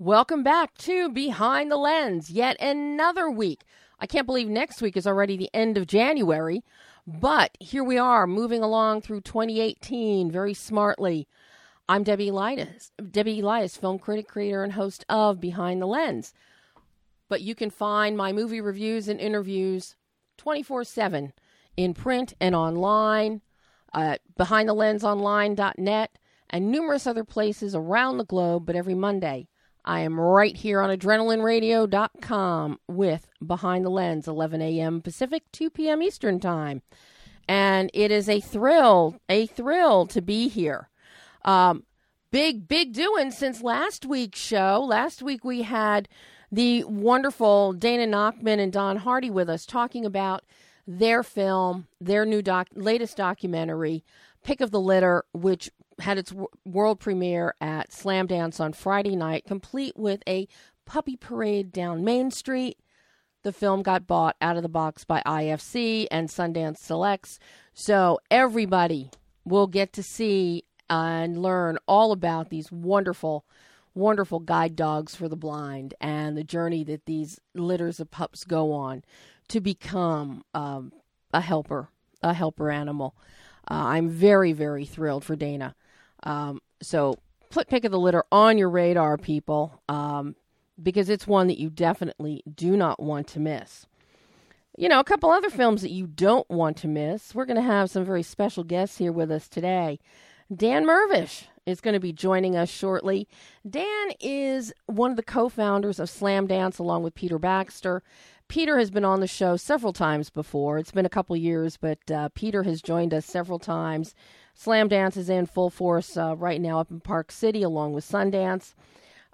welcome. Back to Behind the Lens. Yet another week. I can't believe next week is already the end of January, but here we are moving along through 2018 very smartly. I'm Debbie Elias, Debbie Elias, film critic, creator, and host of Behind the Lens. But you can find my movie reviews and interviews 24 7 in print and online uh, at behindthelensonline.net and numerous other places around the globe. But every Monday, I am right here on adrenalineradio.com with Behind the Lens, 11 a.m. Pacific, 2 p.m. Eastern Time. And it is a thrill, a thrill to be here. Um, big, big doing since last week's show. Last week we had the wonderful Dana Nachman and Don Hardy with us talking about their film, their new doc, latest documentary, Pick of the Litter, which had its world premiere at Slamdance on Friday night, complete with a puppy parade down Main Street. The film got bought out of the box by IFC and Sundance Selects, so everybody will get to see and learn all about these wonderful, wonderful guide dogs for the blind and the journey that these litters of pups go on to become um, a helper, a helper animal. Uh, I'm very, very thrilled for Dana. Um, so put Pick of the Litter on your radar, people, um, because it's one that you definitely do not want to miss. You know, a couple other films that you don't want to miss. We're going to have some very special guests here with us today. Dan Mirvish is going to be joining us shortly. Dan is one of the co founders of Slamdance along with Peter Baxter. Peter has been on the show several times before. It's been a couple years, but uh, Peter has joined us several times. Slamdance is in full force uh, right now up in Park City along with Sundance.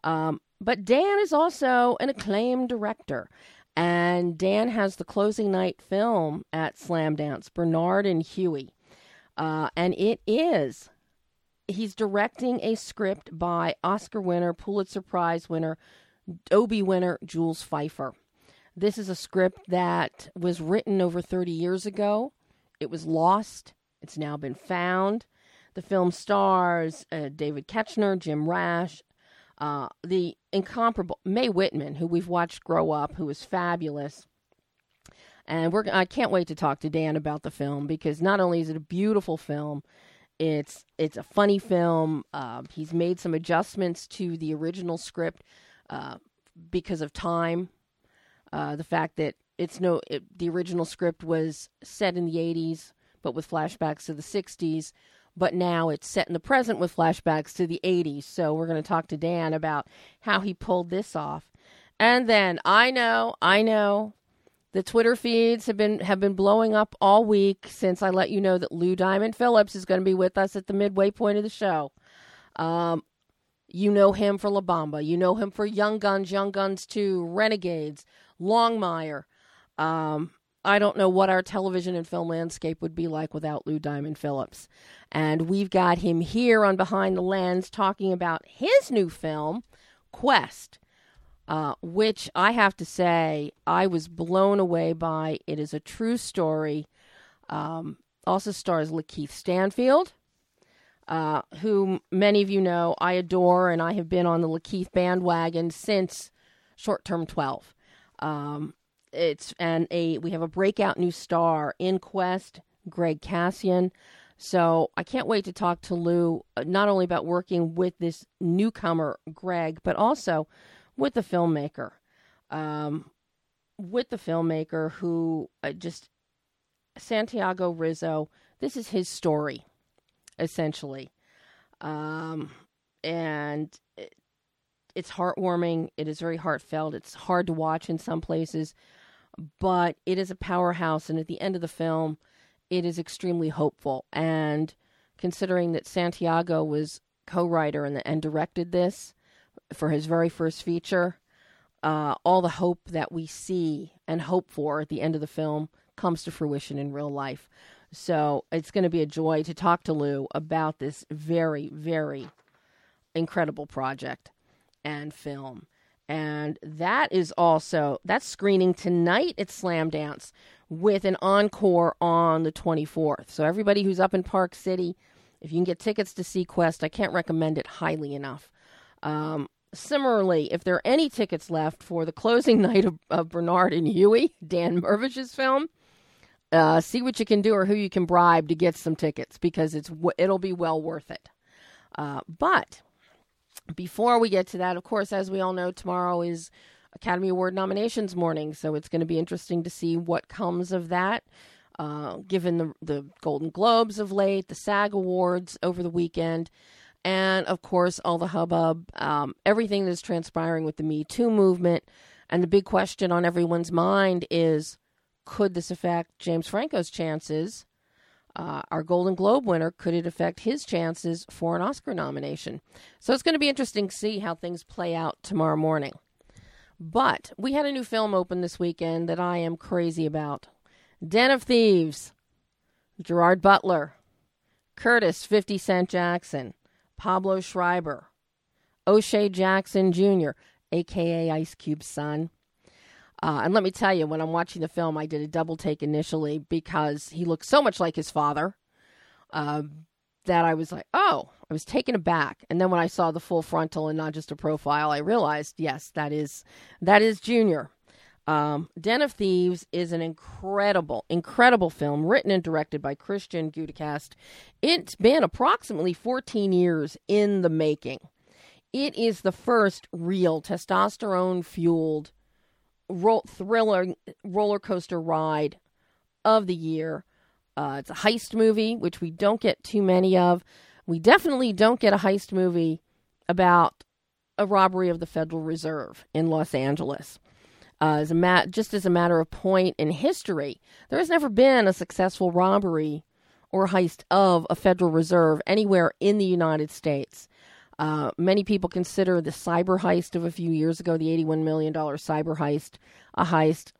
Um, but Dan is also an acclaimed director. And Dan has the closing night film at Slamdance, Bernard and Huey. Uh, and it is he's directing a script by Oscar winner, Pulitzer Prize winner, Obie winner Jules Feiffer. This is a script that was written over 30 years ago. It was lost. It's now been found. The film stars uh, David Koechner, Jim Rash, uh, the incomparable Mae Whitman, who we've watched grow up, who is fabulous. And we're I can't wait to talk to Dan about the film because not only is it a beautiful film, it's it's a funny film. Uh, he's made some adjustments to the original script uh, because of time. Uh, the fact that it's no it, the original script was set in the 80s, but with flashbacks to the 60s. But now it's set in the present with flashbacks to the 80s. So we're going to talk to Dan about how he pulled this off. And then I know, I know the Twitter feeds have been have been blowing up all week since I let you know that Lou Diamond Phillips is going to be with us at the midway point of the show. Um, you know him for La Bamba. You know him for Young Guns, Young Guns 2, Renegades, Longmire. Um, I don't know what our television and film landscape would be like without Lou Diamond Phillips. And we've got him here on Behind the Lens talking about his new film, Quest uh, which I have to say I was blown away by. It is a true story. Um, also stars Lakeith Stanfield, uh, who many of you know I adore, and I have been on the Lakeith bandwagon since Short Term 12. Um, it's and a we have a breakout new star in Quest, Greg Cassian. So I can't wait to talk to Lou uh, not only about working with this newcomer Greg, but also with the filmmaker, um, with the filmmaker who uh, just Santiago Rizzo. This is his story, essentially, um, and it, it's heartwarming. It is very heartfelt. It's hard to watch in some places, but it is a powerhouse. And at the end of the film, it is extremely hopeful. And considering that Santiago was co-writer and, and directed this, for his very first feature. Uh, all the hope that we see and hope for at the end of the film comes to fruition in real life. So it's going to be a joy to talk to Lou about this very, very incredible project and film. And that is also that's screening tonight at Slamdance with an encore on the 24th. So everybody who's up in Park City, if you can get tickets to see Quest, I can't recommend it highly enough. Um, similarly, if there are any tickets left for the closing night of, of Bernard and Huey, Dan Mirvish's film, uh, see what you can do or who you can bribe to get some tickets because it's it'll be well worth it. Uh, but before we get to that, of course, as we all know, tomorrow is Academy Award nominations morning, so it's going to be interesting to see what comes of that. Uh, given the the Golden Globes of late, the SAG Awards over the weekend, and of course all the hubbub, um, everything that's transpiring with the Me Too movement, and the big question on everyone's mind is, could this affect James Franco's chances? Uh, our Golden Globe winner, could it affect his chances for an Oscar nomination? So it's going to be interesting to see how things play out tomorrow morning. But we had a new film open this weekend that I am crazy about Den of Thieves, Gerard Butler, Curtis 50 Cent Jackson, Pablo Schreiber, O'Shea Jackson Jr., aka Ice Cube's son. Uh, and let me tell you, when I'm watching the film, I did a double take initially because he looked so much like his father uh, that I was like, oh, I was taken aback. And then when I saw the full frontal and not just a profile, I realized, yes, that is that is Junior. Um, Den of Thieves is an incredible, incredible film written and directed by Christian Gudegast. It's been approximately 14 years in the making. It is the first real testosterone fueled thriller roller coaster ride of the year. Uh, it's a heist movie, which we don't get too many of. We definitely don't get a heist movie about a robbery of the Federal Reserve in Los Angeles. Uh, as a mat, just as a matter of point in history, there has never been a successful robbery or heist of a Federal Reserve anywhere in the United States. Uh, many people consider the cyber heist of a few years ago, the $81 million cyber heist, a heist.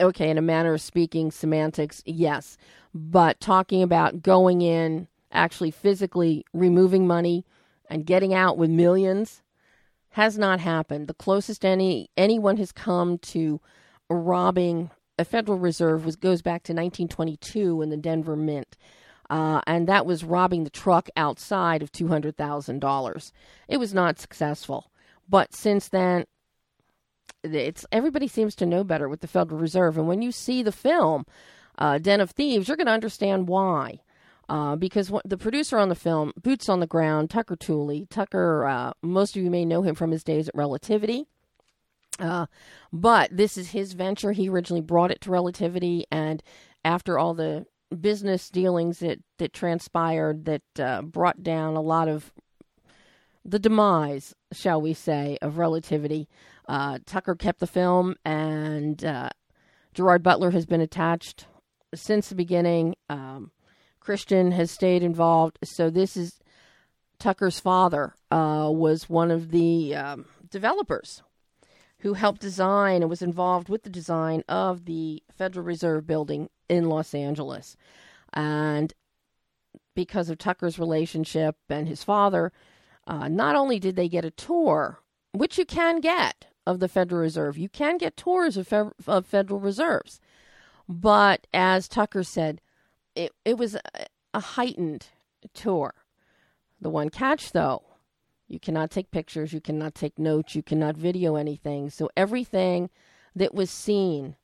Okay, in a manner of speaking, semantics, yes. But talking about going in, actually physically removing money and getting out with millions has not happened. The closest any anyone has come to robbing a Federal Reserve was goes back to 1922 in the Denver Mint. Uh, and that was robbing the truck outside of $200,000. It was not successful. But since then, it's everybody seems to know better with the Federal Reserve. And when you see the film, uh, Den of Thieves, you're going to understand why. Uh, because the producer on the film, boots on the ground, Tucker Tooley. Tucker, uh, most of you may know him from his days at Relativity. Uh, but this is his venture. He originally brought it to Relativity, and after all the business dealings that, that transpired that uh, brought down a lot of the demise, shall we say, of Relativity, uh, Tucker kept the film, and uh, Gerard Butler has been attached since the beginning. Um, Christian has stayed involved. So this is Tucker's father uh, was one of the um, developers who helped design and was involved with the design of the Federal Reserve building in Los Angeles. And because of Tucker's relationship and his father, uh, not only did they get a tour, which you can get of the Federal Reserve, you can get tours of, fe- of Federal Reserves. But as Tucker said, it it was a, a heightened tour. The one catch though, you cannot take pictures, you cannot take notes, you cannot video anything. So everything that was seen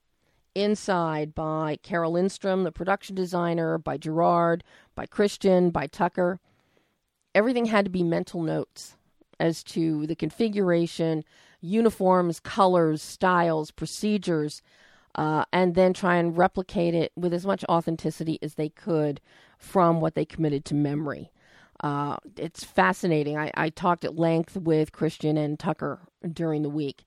inside by Carol Lindstrom, the production designer, by Gerard, by Christian, by Tucker, everything had to be mental notes as to the configuration, uniforms, colors, styles, procedures, uh, and then try and replicate it with as much authenticity as they could from what they committed to memory. Uh, it's fascinating. I, I, talked at length with Christian and Tucker during the week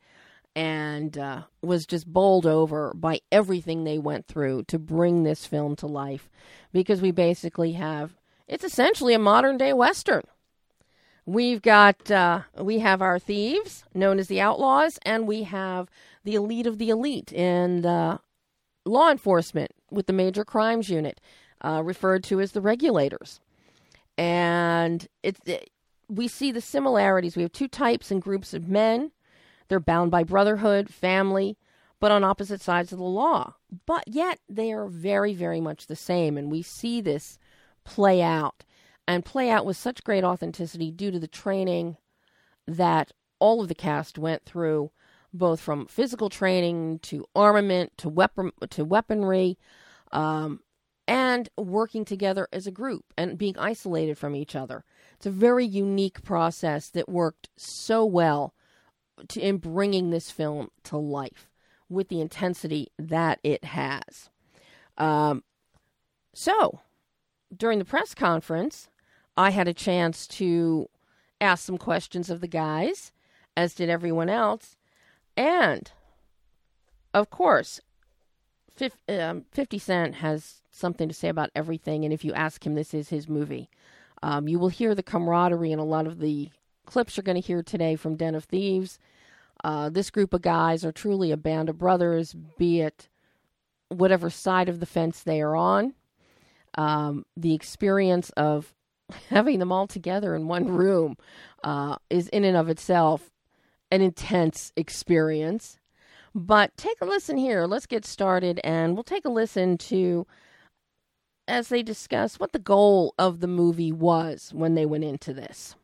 and uh, was just bowled over by everything they went through to bring this film to life because we basically have it's essentially a modern day Western. We've got uh, we have our thieves known as the outlaws, and we have the elite of the elite in uh, law enforcement with the major crimes unit, uh, referred to as the regulators. And it's it, we see the similarities. We have two types and groups of men. They're bound by brotherhood, family, but on opposite sides of the law. But yet they are very, very much the same, and we see this play out and play out with such great authenticity due to the training that all of the cast went through, both from physical training to armament to weapon to weaponry, um, and working together as a group and being isolated from each other. It's a very unique process that worked so well to, in bringing this film to life with the intensity that it has. Um, so, during the press conference, I had a chance to ask some questions of the guys, as did everyone else. And, of course, 50, um, 50 Cent has something to say about everything. And if you ask him, this is his movie. Um, you will hear the camaraderie in a lot of the clips you're going to hear today from Den of Thieves. Uh, this group of guys are truly a band of brothers, be it whatever side of the fence they are on. Um, the experience of having them all together in one room uh, is in and of itself an intense experience. But take a listen here. Let's get started, and we'll take a listen to as they discuss what the goal of the movie was when they went into this.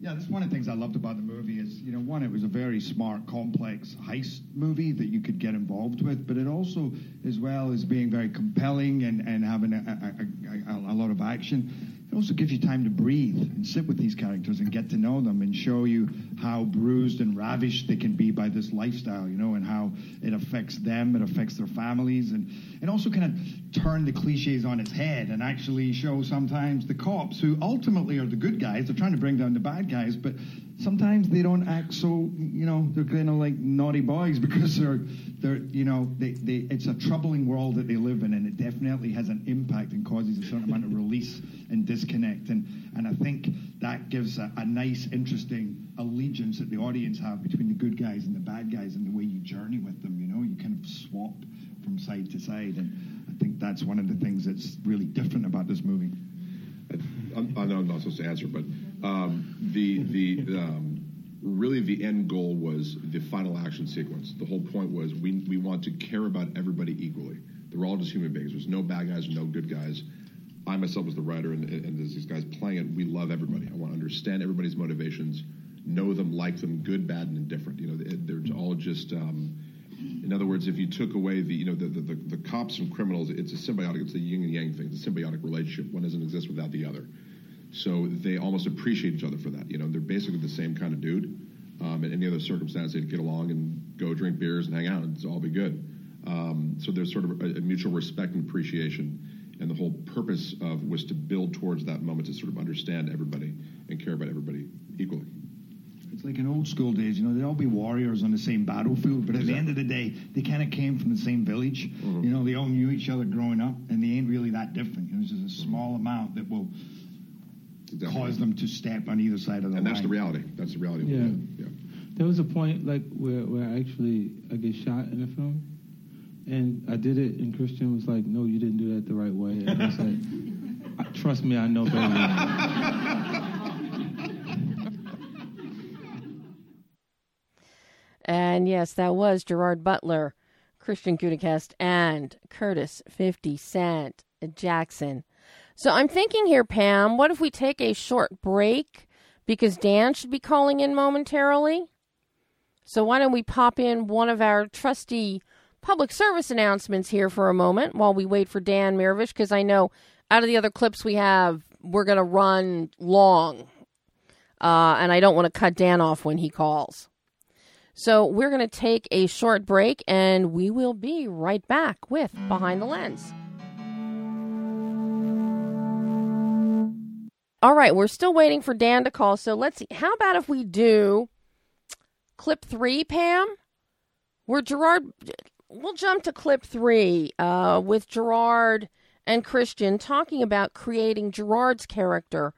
Yeah, that's one of the things I loved about the movie is, you know, one, it was a very smart, complex heist movie that you could get involved with, but it also, as well as being very compelling and, and having a, a, a, a lot of action, it also gives you time to breathe and sit with these characters and get to know them and show you how bruised and ravished they can be by this lifestyle, you know, and how it affects them, it affects their families, and, and also kind of turn the cliches on its head and actually show sometimes the cops who ultimately are the good guys, they're trying to bring down the bad guys, but sometimes they don't act so, you know, they're kind of like naughty boys because they're, they're, you know, they, they, it's a troubling world that they live in, and it definitely has an impact and causes a certain amount of release and disconnect. And, and I think that gives a, a nice, interesting allegiance that the audience have between the good guys and the bad guys and the way you journey with them, you know, you kind of swap from side to side. And I think that's one of the things that's really different about this movie. I'm, I know I'm not supposed to answer, but um, the the um, really the end goal was the final action sequence. The whole point was we we want to care about everybody equally. They're all just human beings. There's no bad guys, no good guys. I myself was the writer, and, and as these guys playing it, we love everybody. I want to understand everybody's motivations, know them, like them, good, bad, and indifferent. You know, they're all just. Um, in other words, if you took away the, you know, the, the, the, the cops and criminals, it's a symbiotic, it's a yin and yang thing. It's a symbiotic relationship. One doesn't exist without the other. So they almost appreciate each other for that. You know, they're basically the same kind of dude. Um, in any other circumstance, they'd get along and go drink beers and hang out, and it's all be good. Um, so there's sort of a, a, mutual respect and appreciation, and the whole purpose of was to build towards that moment to sort of understand everybody and care about everybody equally. It's like in old school days, you know, they'd all be warriors on the same battlefield, but at exactly. the end of the day, they kind of came from the same village. Mm-hmm. You know, they all knew each other growing up, and they ain't really that different. You know, it's just a small amount that will exactly. cause them to step on either side of the and line. And that's the reality. That's the reality. Yeah. yeah. There was a point like where where I actually I get shot in the film, and I did it, and Christian was like, "No, you didn't do that the right way." And I said, "Trust me, I know better." And yes, that was Gerard Butler, Christian Gudegast, and Curtis 50 Cent Jackson. So I'm thinking here, Pam, what if we take a short break because Dan should be calling in momentarily? So why don't we pop in one of our trusty public service announcements here for a moment while we wait for Dan Mirvish because I know out of the other clips we have, we're going to run long. Uh, and I don't want to cut Dan off when he calls. So we're going to take a short break and we will be right back with Behind the Lens. All right, we're still waiting for Dan to call. So let's see. How about if we do clip three, Pam? Where Gerard, we'll jump to clip three uh, with Gerard and Christian talking about creating Gerard's character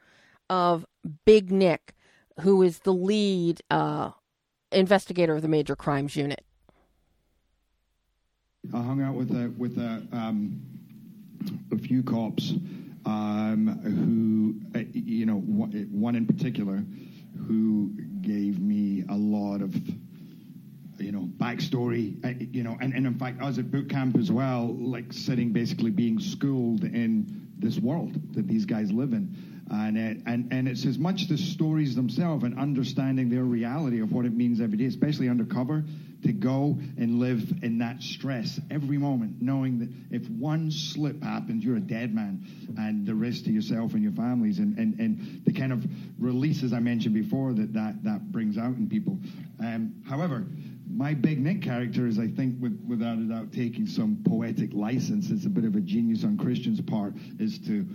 of Big Nick, who is the lead uh, investigator of the Major Crimes Unit. I hung out with a with a um, a few cops who, uh, you know, one in particular who gave me a lot of you know, backstory, uh, you know, and, and in fact, I was at boot camp as well, like sitting basically being schooled in this world that these guys live in. And, it, and and it's as much the stories themselves and understanding their reality of what it means every day, especially undercover, to go and live in that stress every moment, knowing that if one slip happens, you're a dead man, and the risk to yourself and your families, and, and, and the kind of release, as I mentioned before, that that, that brings out in people. Um, however, my Big Nick character is, I think, with, without a doubt, taking some poetic license. It's a bit of a genius on Christian's part, is to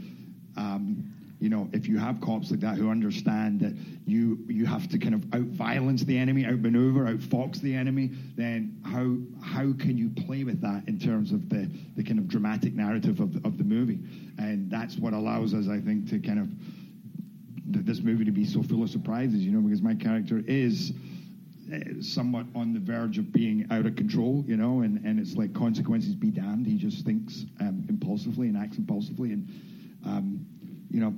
um, you know, if you have cops like that who understand that you you have to kind of out violence the enemy, outmaneuver, outfox the enemy, then how how can you play with that in terms of the, the kind of dramatic narrative of the, of the movie? And that's what allows us, I think, to kind of th- this movie to be so full of surprises. You know, because my character is uh, somewhat on the verge of being out of control, you know, and, and it's like consequences be damned. He just thinks um, impulsively and acts impulsively, and um, you know,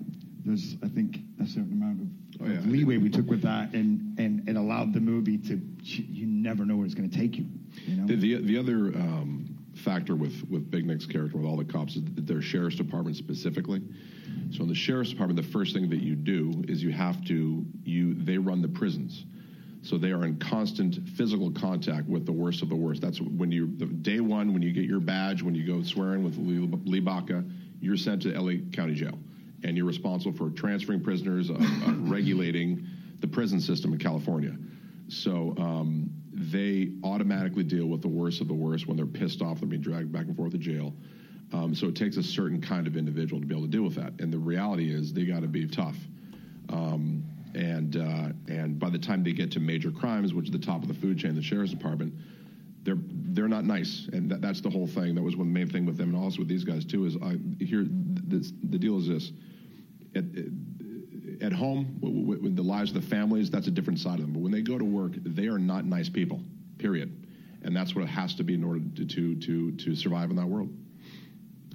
there's I think a certain amount of, Oh, yeah. of leeway we took with that, and and it allowed the movie to you never know where it's going to take you. You know, The, the, the other um, factor with, with Big Nick's character, with all the cops, is they're sheriff's department specifically. So in the sheriff's department, the first thing that you do is you have to you they run the prisons. So they are in constant physical contact with the worst of the worst. That's when you the day one when you get your badge when you go swearing with Lee, Lee Baca, you're sent to LA County Jail, and you're responsible for transferring prisoners, uh, uh, regulating the prison system in California. So um, they automatically deal with the worst of the worst when they're pissed off, they're being dragged back and forth to jail. Um, so it takes a certain kind of individual to be able to deal with that. And the reality is they got to be tough. Um, and uh, and by the time they get to major crimes, which is the top of the food chain, the sheriff's department, they're they're not nice, and that, that's the whole thing. That was one main thing with them, and also with these guys too. Is I here this, the deal is this: at, at home, with the lives of the families, that's a different side of them. But when they go to work, they are not nice people. Period. And that's what it has to be in order to to, to survive in that world.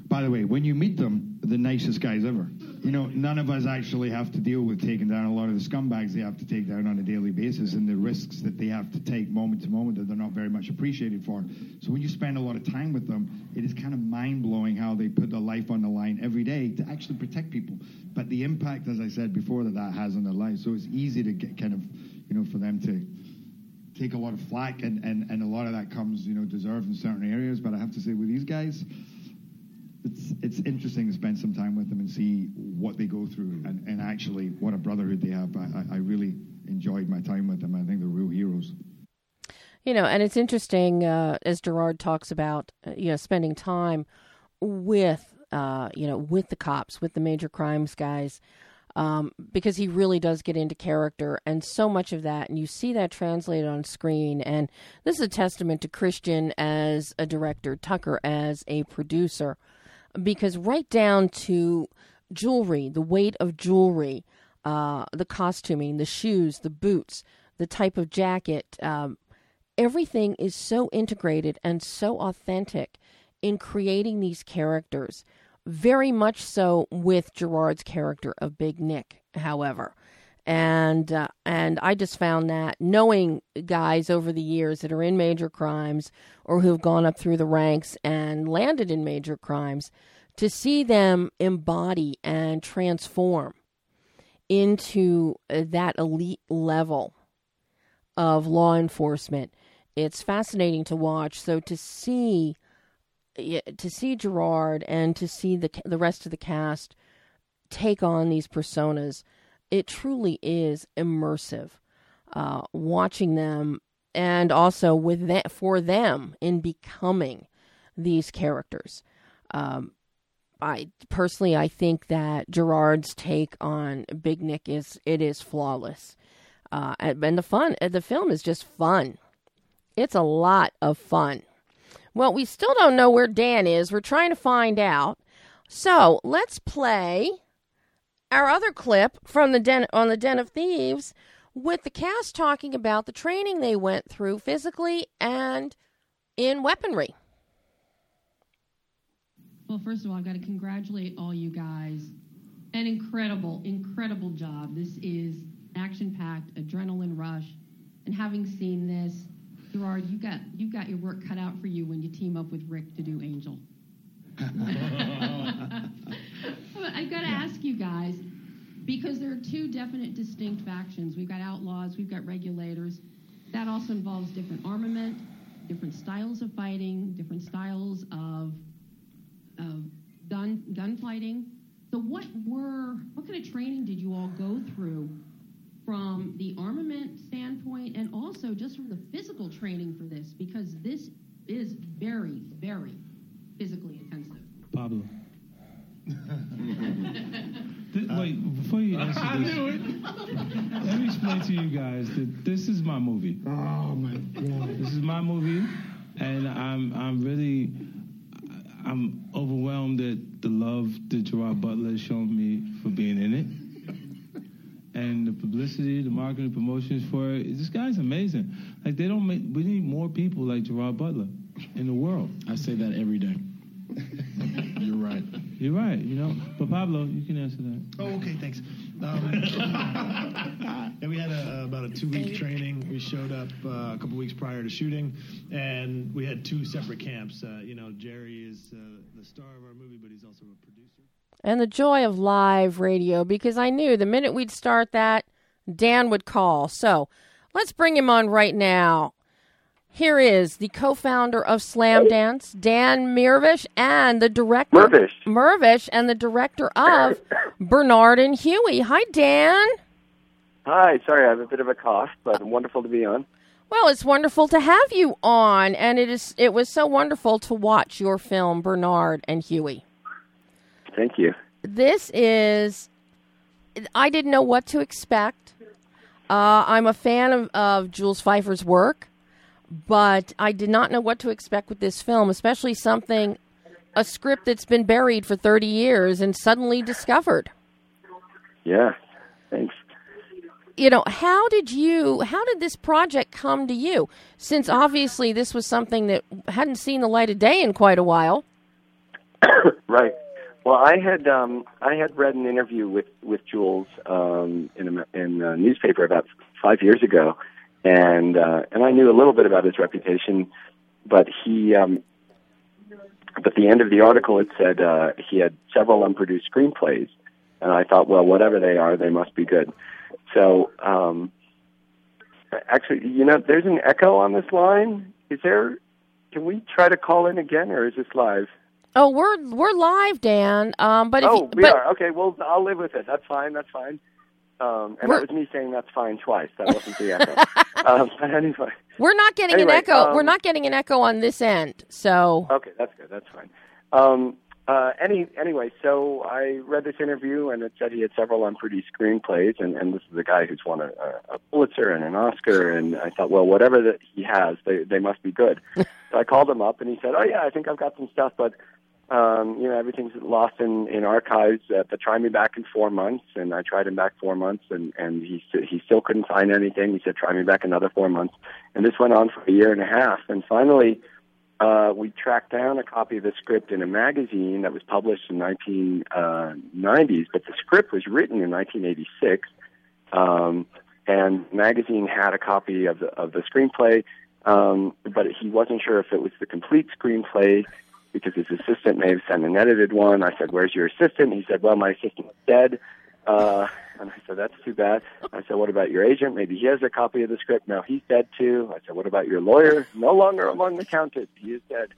By the way, when you meet them, the nicest guys ever. You know, none of us actually have to deal with taking down a lot of the scumbags they have to take down on a daily basis and the risks that they have to take moment to moment that they're not very much appreciated for. So when you spend a lot of time with them, it is kind of mind blowing how they put their life on the line every day to actually protect people. But the impact, as I said before, that that has on their lives. So it's easy to get kind of, you know, for them to take a lot of flack and, and, and a lot of that comes, you know, deserved in certain areas. But I have to say with these guys, it's it's interesting to spend some time with them and see what they go through and, and actually what a brotherhood they have. I, I really enjoyed my time with them. I think they're real heroes. You know, and it's interesting uh, as Gerard talks about, uh, you know, spending time with, uh, you know, with the cops, with the major crimes guys, um, because he really does get into character, and so much of that, and you see that translated on screen. And this is a testament to Christian as a director, Tucker as a producer, because right down to jewelry, the weight of jewelry, uh, the costuming, the shoes, the boots, the type of jacket. Um, everything is so integrated and so authentic in creating these characters. Very much so with Gerard's character of Big Nick, however. And uh, and I just found that knowing guys over the years that are in major crimes or who've gone up through the ranks and landed in major crimes, to see them embody and transform into uh, that elite level of law enforcement it's fascinating to watch. So to see to see Gerard and to see the the rest of the cast take on these personas, it truly is immersive. Uh, watching them and also with that for them in becoming these characters. Um, I personally, I think that Gerard's take on Big Nick is it is flawless, uh, and, and the fun. The film is just fun. It's a lot of fun. Well, we still don't know where Dan is. We're trying to find out. So let's play our other clip from the den on the Den of Thieves with the cast talking about the training they went through physically and in weaponry. Well, first of all, I've got to congratulate all you guys. An incredible, incredible job. This is action-packed, adrenaline rush, and having seen this, Gerard, you got you got your work cut out for you when you team up with Rick to do Angel. But I got to ask you guys, because there are two definite distinct factions. We've got outlaws, we've got regulators. That also involves different armament, different styles of fighting, different styles of, of gun gunfighting. So what were what kind of training did you all go through from the armament standpoint and also just from the physical training for this? Because this is very, very physically intensive. Pablo. Th- wait, before you answer this, let me explain to you guys that this is my movie. Oh my god. This is my movie, and I'm I'm really I'm overwhelmed at the love that Gerard Butler has shown me for being in it, and the publicity, the marketing, promotions for it. This guy's amazing. Like they don't make. We need more people like Gerard Butler in the world. I say that every day. You're right. You're right. You know, but Pablo, you can answer that. Oh, okay, thanks. Um, and we had a, about a two-week training. We showed up uh, a couple weeks prior to shooting, and we had two separate camps. Uh, you know, Jerry is uh, the star of our movie, but he's also a producer. And the joy of live radio because I knew the minute we'd start that, Dan would call. So let's bring him on right now. Here is the co-founder of Slamdance, Dan Mirvish, and the director Mirvish. Mirvish, and the director of Bernard and Huey. Hi, Dan. Hi, sorry, I have a bit of a cough, but wonderful to be on. Well, it's wonderful to have you on, and it is it was so wonderful to watch your film Bernard and Huey. Thank you. This is I didn't know what to expect. Uh, I'm a fan of, of Jules Feiffer's work, but I did not know what to expect with this film, especially something a script that's been buried for 30 years and suddenly discovered. Yeah, thanks. you know how did you how did this project come to you since obviously this was something that hadn't seen the light of day in quite a while right. Well, I had um, I had read an interview with with Jules um, in a, in a newspaper about five years ago, and uh, and I knew a little bit about his reputation, but he um, but the end of the article it said uh, he had several unproduced screenplays, and I thought, well, whatever they are, they must be good. So um, actually, you know, there's an echo on this line. Is there? Can we try to call in again, or is this live? oh we're we're live dan um but if oh, you, we but are. Okay, well, I'll live with it. That's fine. That's fine. Um, and We're- that was me saying that's fine twice. That wasn't the echo. um, but anyway, we're not getting Anyway, an echo we're um, not getting an echo on this end so okay, that's good. That's fine. Um, uh, any anyway, so I read this interview and it said he had several unproduced screenplays, and, and this is a guy who's won a, a Pulitzer and an Oscar, and I thought, well, whatever that he has, they they must be good. so I called him up, and he said, oh yeah, I think I've got some stuff, but um, you know, everything's lost in, in archives. Uh, but try me back in four months, and I tried him back four months, and and he he still couldn't find anything. He said, try me back another four months, and this went on for a year and a half, and finally. Uh, we tracked down a copy of the script in a magazine that was published in 1990s, but the script was written in 1986. Um, and magazine had a copy of the of the screenplay, um, but he wasn't sure if it was the complete screenplay because his assistant may have sent an edited one. I said, "Where's your assistant?" He said, "Well, my assistant's dead." Uh, and I said, "That's too bad." I said, "What about your agent? Maybe he has a copy of the script." No, he's dead too. I said, "What about your lawyer?" No longer among the counted. He is dead.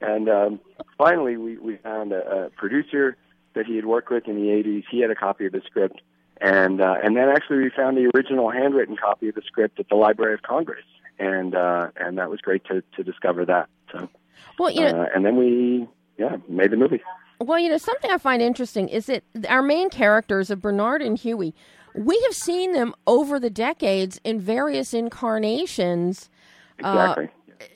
And um, finally, we we found a, a producer that he had worked with in the '80s. He had a copy of the script, and uh, and then actually we found the original handwritten copy of the script at the Library of Congress, and uh, and that was great to to discover that. So, well you know uh, and then we yeah made the movie. Well, you know, something I find interesting is that our main characters of Bernard and Huey, we have seen them over the decades in various incarnations. Exactly.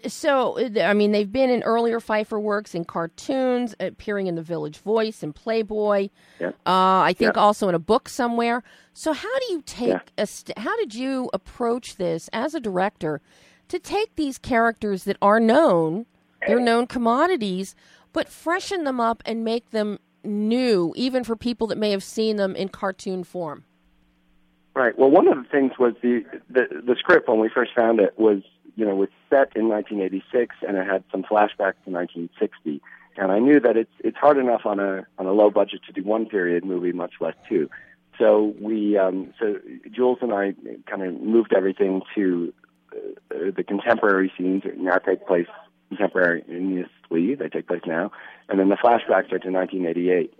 So, I mean, they've been in earlier Feiffer works, in cartoons, appearing in The Village Voice and Playboy. Yeah. Uh, I think Yeah. also in a book somewhere. So, how do you take Yeah. a st- how did you approach this as a director to take these characters that are known, they're known commodities, but freshen them up and make them new, even for people that may have seen them in cartoon form? Right. Well, one of the things was the, the the script when we first found it was you know was set in 1986 and it had some flashbacks to 1960. And I knew that it's it's hard enough on a on a low budget to do one period movie, much less two. so we, um, so Jules and I kind of moved everything to uh, the contemporary scenes that now take place contemporaneously. They take place now, and then the flashbacks are to 1988.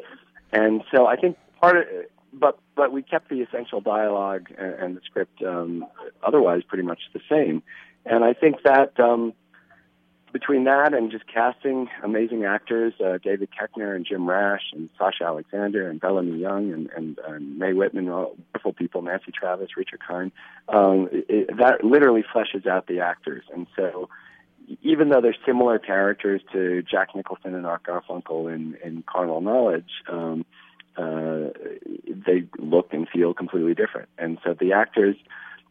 And so I think part of, but but we kept the essential dialogue and, and the script um, otherwise pretty much the same. And I think that um, between that and just casting amazing actors, uh, David Koechner and Jim Rash and Sasha Alexander and Bellamy Young and, and, and Mae Whitman, all wonderful people, Nancy Travis, Richard Kind, um, it, that literally fleshes out the actors. And so even though they're similar characters to Jack Nicholson and Art Garfunkel in, in Carnal Knowledge, um, uh, they look and feel completely different. And so the actors –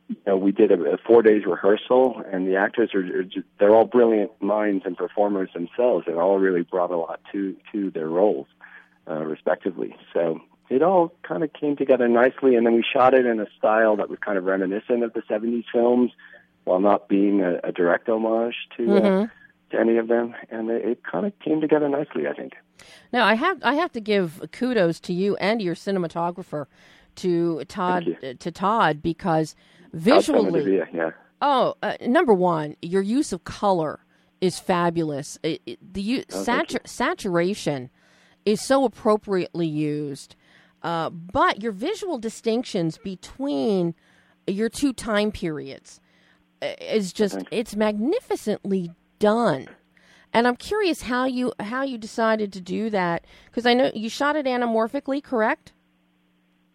you know, we did a, a four days rehearsal, and the actors are, are just, they're all brilliant minds and performers themselves, and all really brought a lot to to their roles, uh, respectively. So it all kind of came together nicely, and then we shot it in a style that was kind of reminiscent of the '70s films, while not being a, a direct homage to. Uh, Mm-hmm. to any of them, and it, it kind of came together nicely, I think. Now I have I have to give kudos to you and your cinematographer, to Todd uh, to Todd because visually, Somodevilla, yeah. oh, uh, number one, your use of color is fabulous. It, it, the Oh, satur- saturation is so appropriately used, uh, but your visual distinctions between your two time periods uh, is just it's magnificently done. And I'm curious how you how you decided to do that because I know you shot it anamorphically, correct?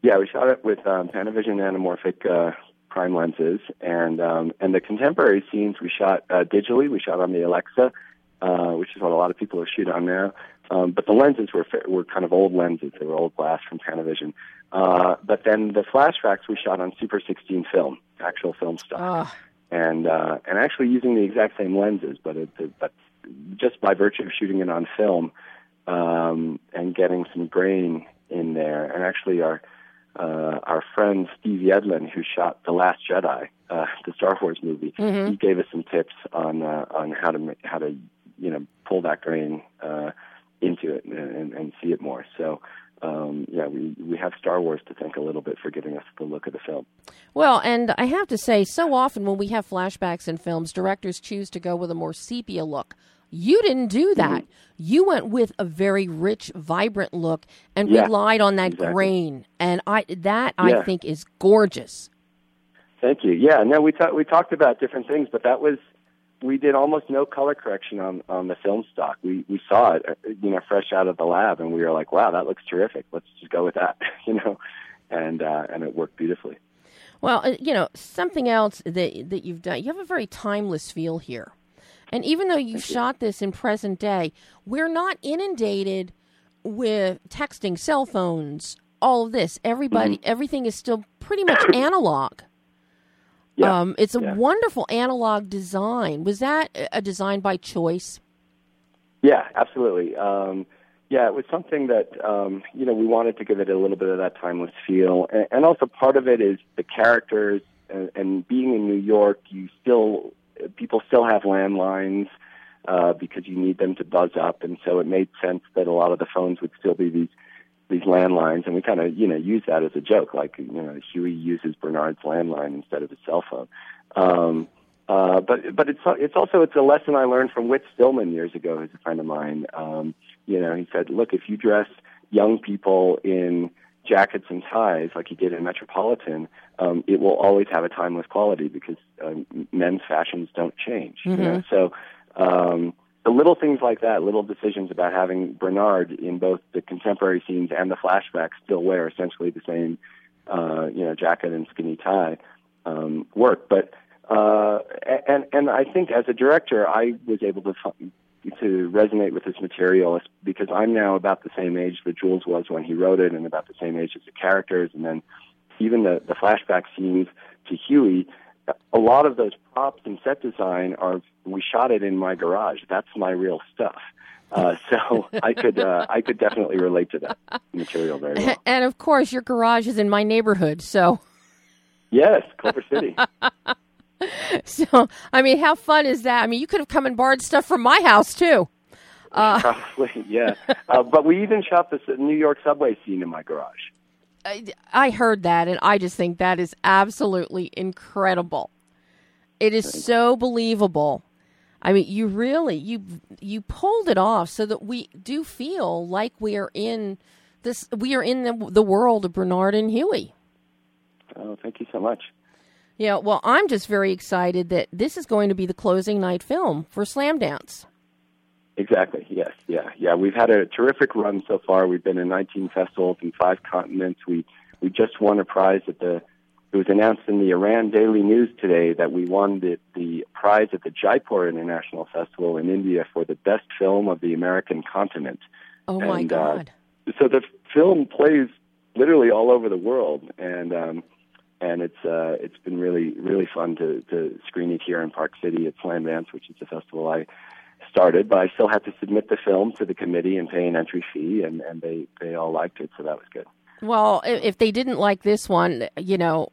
Yeah, we shot it with um, Panavision anamorphic uh, prime lenses, and um, and the contemporary scenes we shot uh, digitally. We shot on the Alexa, uh, which is what a lot of people are shooting on now. Um, but the lenses were were kind of old lenses; they were old glass from Panavision. Uh, but then the flashbacks we shot on Super 16 film, actual film stock, and uh, and actually using the exact same lenses, but it, it, but just by virtue of shooting it on film um, and getting some grain in there, and actually our uh, our friend Steve Yedlin, who shot The Last Jedi, uh, the Star Wars movie, he gave us some tips on uh, on how to how to you know pull that grain uh, into it and, and, and see it more. So. Um, yeah, we we have Star Wars to thank a little bit for giving us the look of the film. Well, and I have to say, so often when we have flashbacks in films, directors choose to go with a more sepia look. You didn't do that. You went with a very rich, vibrant look and Yeah, relied on that exactly. grain, and I that I Yeah. think is gorgeous. Thank you. Yeah, no, we talked we talked about different things, but that was we did almost no color correction on on the film stock. We we saw it, uh, you know, fresh out of the lab, and we were like, wow, that looks terrific. Let's just go with that, you know, and uh, and it worked beautifully. Well, uh, you know, something else that that you've done. You have a very timeless feel here. And even though you've shot this in present day, we're not inundated with texting, cell phones, all of this. Everybody everything is still pretty much analog. Yeah, Um, it's a yeah. wonderful analog design. Was that a- design by choice? Yeah, absolutely. Um, yeah, it was something that um, you know we wanted to give it a little bit of that timeless feel, and, and also part of it is the characters and, and being in New York. You still people still have landlines uh, because you need them to buzz up, and so it made sense that a lot of the phones would still be these these landlines, and we kind of you know use that as a joke, like you know Huey uses Bernard's landline instead of his cell phone. Um, uh, but but it's it's also it's a lesson I learned from Whit Stillman years ago, who's a friend of mine. Um, you know, he said, look, if you dress young people in jackets and ties like he did in Metropolitan, um, it will always have a timeless quality because um, men's fashions don't change. You know, so um, the little things like that, little decisions about having Bernard in both the contemporary scenes and the flashbacks still wear essentially the same, uh, you know, jacket and skinny tie, um, work. But uh, and and I think as a director, I was able to to resonate with this material because I'm now about the same age that Jules was when he wrote it, and about the same age as the characters, and then even the the flashback scenes to Huey. A lot of those props and set design are we shot it in my garage. That's my real stuff. Uh, so I could uh, I could definitely relate to that material very well. And of course, your garage is in my neighborhood, so Yes, Culver City. so I mean, how fun is that? I mean, you could have come and borrowed stuff from my house too. Probably, yeah. Uh, but we even shot this New York subway scene in my garage. I, I heard that, and I just think that is absolutely incredible. It is so believable. I mean, you really you you pulled it off so that we do feel like we are in this. We are in the the world of Bernard and Huey. Oh, thank you so much. Yeah, well, I'm just very excited that this is going to be the closing night film for Slamdance. Exactly. Yes. Yeah. Yeah. We've had a terrific run so far. We've been in 19 festivals in five continents. We we just won a prize at the. It was announced in the Iran Daily News today that we won the the prize at the Jaipur International Festival in India for the best film of the American continent. Oh my And, uh, God! So the film plays literally all over the world, and um, and it's uh, it's been really really fun to to screen it here in Park City at Slamdance, which is a festival I started. But I still had to submit the film to the committee and pay an entry fee, and and they they all liked it, so that was good. Well, if they didn't like this one, you know,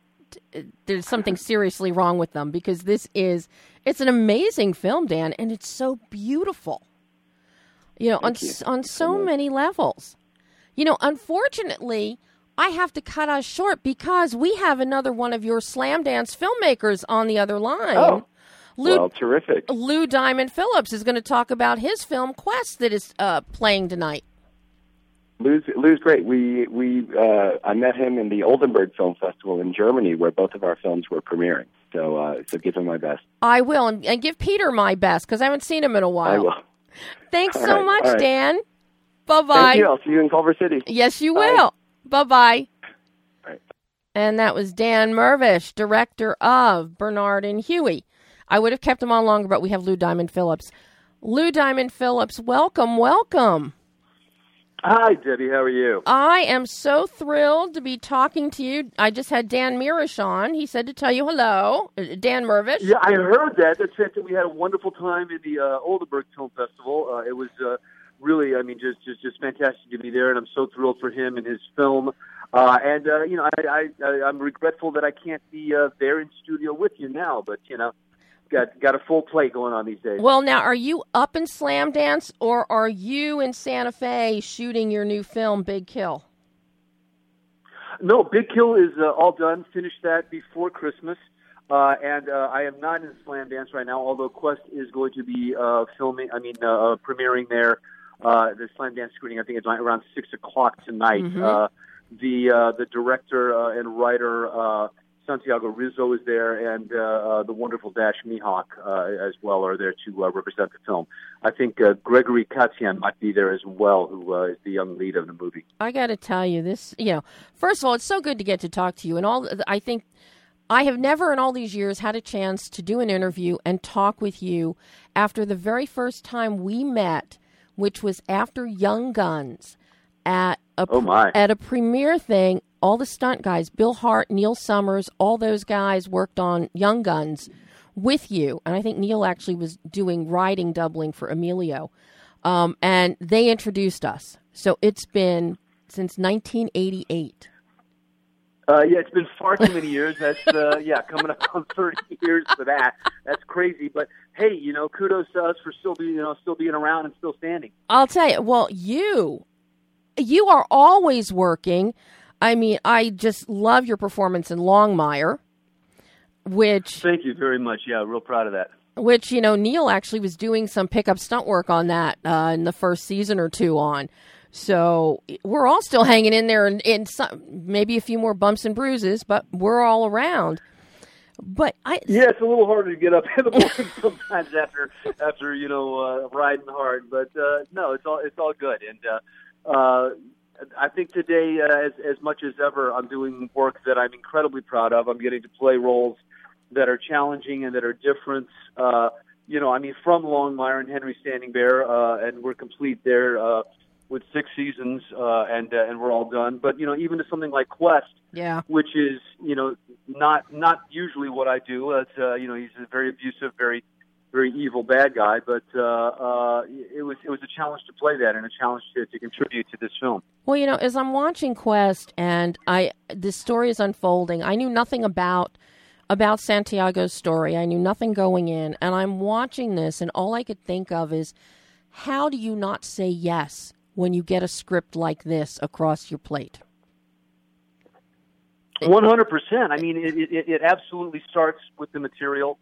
there's something seriously wrong with them because this is it's an amazing film, Dan, and it's so beautiful. You know, on you. on so many levels. You know, unfortunately, I have to cut us short because we have another one of your Slamdance filmmakers on the other line. Oh, Lou, well, terrific. Lou Diamond Phillips is going to talk about his film Quest that is uh, playing tonight. Lou's, Lou's great. We we uh, I met him in the Oldenburg Film Festival in Germany, where both of our films were premiering. So uh, so give him my best. I will, and, and give Peter my best because I haven't seen him in a while. I will. Thanks All so right, much, right. Dan. Bye Thank bye. you. I'll see you in Culver City. Yes, you Bye. will. Bye bye. Right. And that was Dan Mirvish, director of Bernard and Huey. I would have kept him on longer, but we have Lou Diamond Phillips. Lou Diamond Phillips, welcome, welcome. Hi, Debbie. How are you? I am so thrilled to be talking to you. I just had Dan Mirish on. He said to tell you hello. Uh, Dan Mirvish. Yeah, I heard that. That's it. We had a wonderful time in the uh, Oldenburg Film Festival. Uh, it was uh, really, I mean, just just just fantastic to be there, and I'm so thrilled for him and his film. Uh, and uh, you know, I, I, I I'm regretful that I can't be uh, there in studio with you now, but you know, got got a full plate going on these days. Well, now, are you up in Slamdance or are you in Santa Fe shooting your new film, Big Kill? No, Big Kill is uh, all done. Finished that before Christmas. Uh, and uh, I am not in Slamdance right now, although Quest is going to be uh, filming, I mean, uh, uh, premiering there. Uh, the Slamdance screening, I think it's around 6 o'clock tonight. Mhm. Uh, the uh, the director uh, and writer, uh, Santiago Rizzo, is there, and uh, uh, the wonderful Dash Mihok uh, as well are there to uh, represent the film. I think uh, Gregory Kasyan might be there as well, who uh, is the young lead of the movie. I got to tell you this, you know, first of all, it's so good to get to talk to you and all I think I have never in all these years had a chance to do an interview and talk with you after the very first time we met, which was after Young Guns at a Oh, my. at a premiere thing. All the stunt guys, Bill Hart, Neil Summers, all those guys worked on Young Guns with you, and I think Neil actually was doing riding doubling for Emilio, um, and they introduced us. So it's been since 1988. Uh, yeah, it's been far too many years. That's uh, yeah, coming up on thirty years for that. That's crazy. But hey, you know, kudos to us for still being you know still being around and still standing. I'll tell you. Well, you, you are always working. I mean, I just love your performance in Longmire, which Thank you very much. Yeah, real proud of that. which you know Neil actually was doing some pickup stunt work on that uh, in the first season or two on. So we're all still hanging in there, and, and some, maybe a few more bumps and bruises, but we're all around. But I, Yeah, it's a little harder to get up in the morning sometimes after after you know uh, riding hard. But uh, no, it's all it's all good. And uh, uh, I think today, uh, as as much as ever, I'm doing work that I'm incredibly proud of. I'm getting to play roles that are challenging and that are different. Uh, you know, I mean, from Longmire and Henry Standing Bear, uh, and we're complete there uh, with six seasons, uh, and uh, and we're all done. But you know, even to something like Quest, yeah, which is you know not not usually what I do. It's uh, you know he's a very abusive, very very evil bad guy. But uh, uh, it was it was a challenge to play that and a challenge to, to contribute to this film. Well, you know, as I'm watching Quest and I this story is unfolding, I knew nothing about about Santiago's story. I knew nothing going in, and I'm watching this and all I could think of is how do you not say yes when you get a script like this across your plate? One hundred percent. I mean, it, it, it absolutely starts with the material,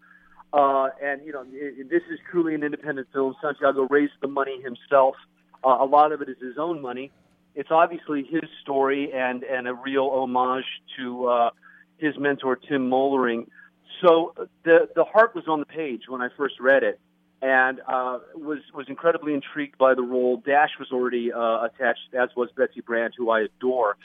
uh, and you know, it, this is truly an independent film. Santiago raised the money himself. Uh, a lot of it is his own money. It's obviously his story and and a real homage to uh, his mentor Tim Mollering. So the the heart was on the page when I first read it, and uh, was was incredibly intrigued by the role. Dash was already uh, attached, as was Betsy Brandt, who I adore.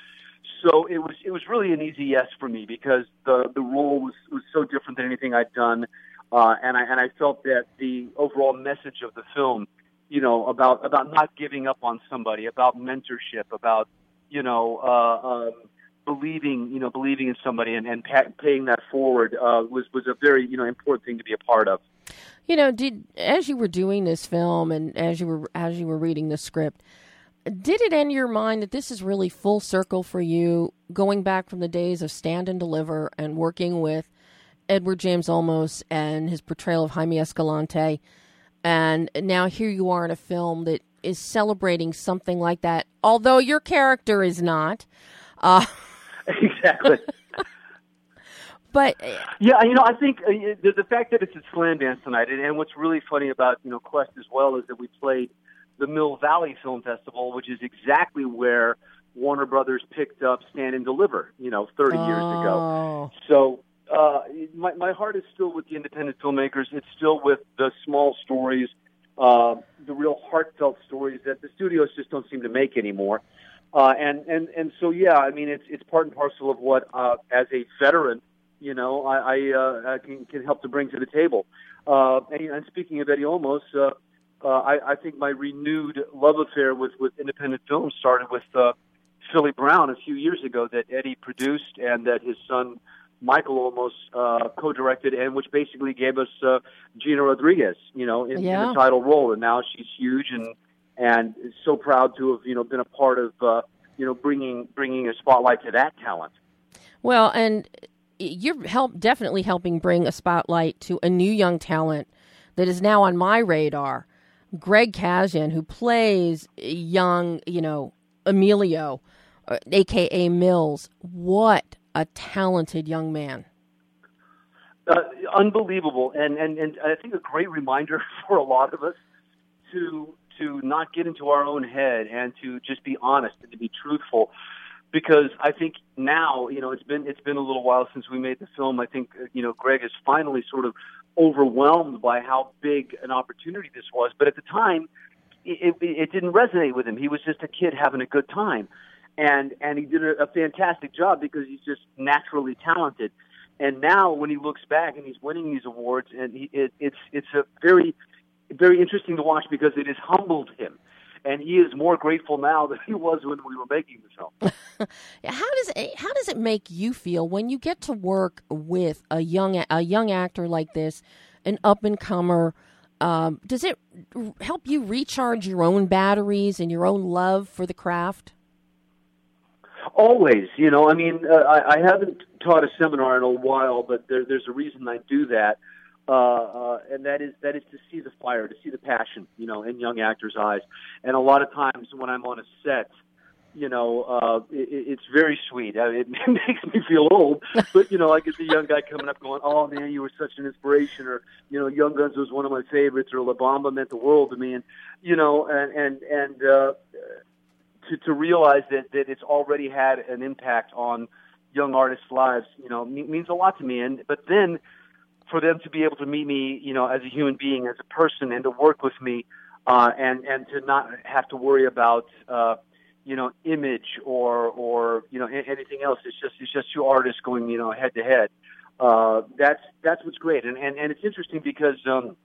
So it was it was really an easy yes for me because the the role was was so different than anything I'd done, uh, and I and I felt that the overall message of the film, you know, about about not giving up on somebody, about mentorship, about you know. Uh, um, believing, you know, believing in somebody and, and pa- paying that forward uh, was was a very, you know, important thing to be a part of. You know, did as you were doing this film and as you were as you were reading the script, did it enter your mind that this is really full circle for you, going back from the days of Stand and Deliver and working with Edward James Olmos and his portrayal of Jaime Escalante, and now here you are in a film that is celebrating something like that, although your character is not. Uh, exactly. but uh, yeah, you know, I think uh, the, the fact that it's at Slamdance tonight, and, and what's really funny about you know Quest as well is that we played the Mill Valley Film Festival, which is exactly where Warner Brothers picked up Stand and Deliver, you know, 30 oh. years ago. So uh, my my heart is still with the independent filmmakers. It's still with the small stories, uh, the real heartfelt stories that the studios just don't seem to make anymore. Uh, and and and so yeah, I mean it's it's part and parcel of what uh, as a veteran, you know, I, I uh, can can help to bring to the table. Uh, and, and speaking of Eddie Olmos, uh, uh, I, I think my renewed love affair with with independent film started with uh, Filly Brown a few years ago that Eddie produced and that his son Michael almost uh, co-directed, and which basically gave us uh, Gina Rodriguez, you know, in, Yeah. in the title role, and now she's huge and and so proud to have you know been a part of uh, you know bringing bringing a spotlight to that talent. Well, and you're help definitely helping bring a spotlight to a new young talent that is now on my radar. Greg Kasyan, who plays young, you know, Emilio, uh, aka Mills. What a talented young man. Uh, unbelievable, and, and and I think a great reminder for a lot of us to to not get into our own head and to just be honest and to be truthful. Because I think now, you know, it's been it's been a little while since we made the film. I think uh, you know Greg is finally sort of overwhelmed by how big an opportunity this was. But at the time, it, it, it didn't resonate with him. He was just a kid having a good time, and and he did a, a fantastic job because he's just naturally talented. And now, when he looks back and he's winning these awards, and he, it, it's it's a very very interesting to watch because it has humbled him, and he is more grateful now than he was when we were making the film. How does it, how does it make you feel when you get to work with a young a young actor like this, an up and comer? Um, does it help you recharge your own batteries and your own love for the craft? Always, you know. I mean, uh, I, I haven't taught a seminar in a while, but there, there's a reason I do that, uh, uh, and that is that is to see the fire, to see the passion, you know, in young actors' eyes. And a lot of times when I'm on a set, you know, uh, it, it's very sweet. I mean, it makes me feel old, but you know, I get the young guy coming up going, "Oh man, you were such an inspiration," or you know, Young Guns was one of my favorites, or La Bamba meant the world to me, and you know, and and and uh, to to realize that that it's already had an impact on young artists' lives, you know, means a lot to me. And but then for them to be able to meet me, you know, as a human being, as a person, and to work with me, uh, and and to not have to worry about. Uh, you know, image or or you know anything else. It's just it's just two artists going you know head to head. Uh, that's that's what's great, and and and it's interesting because um,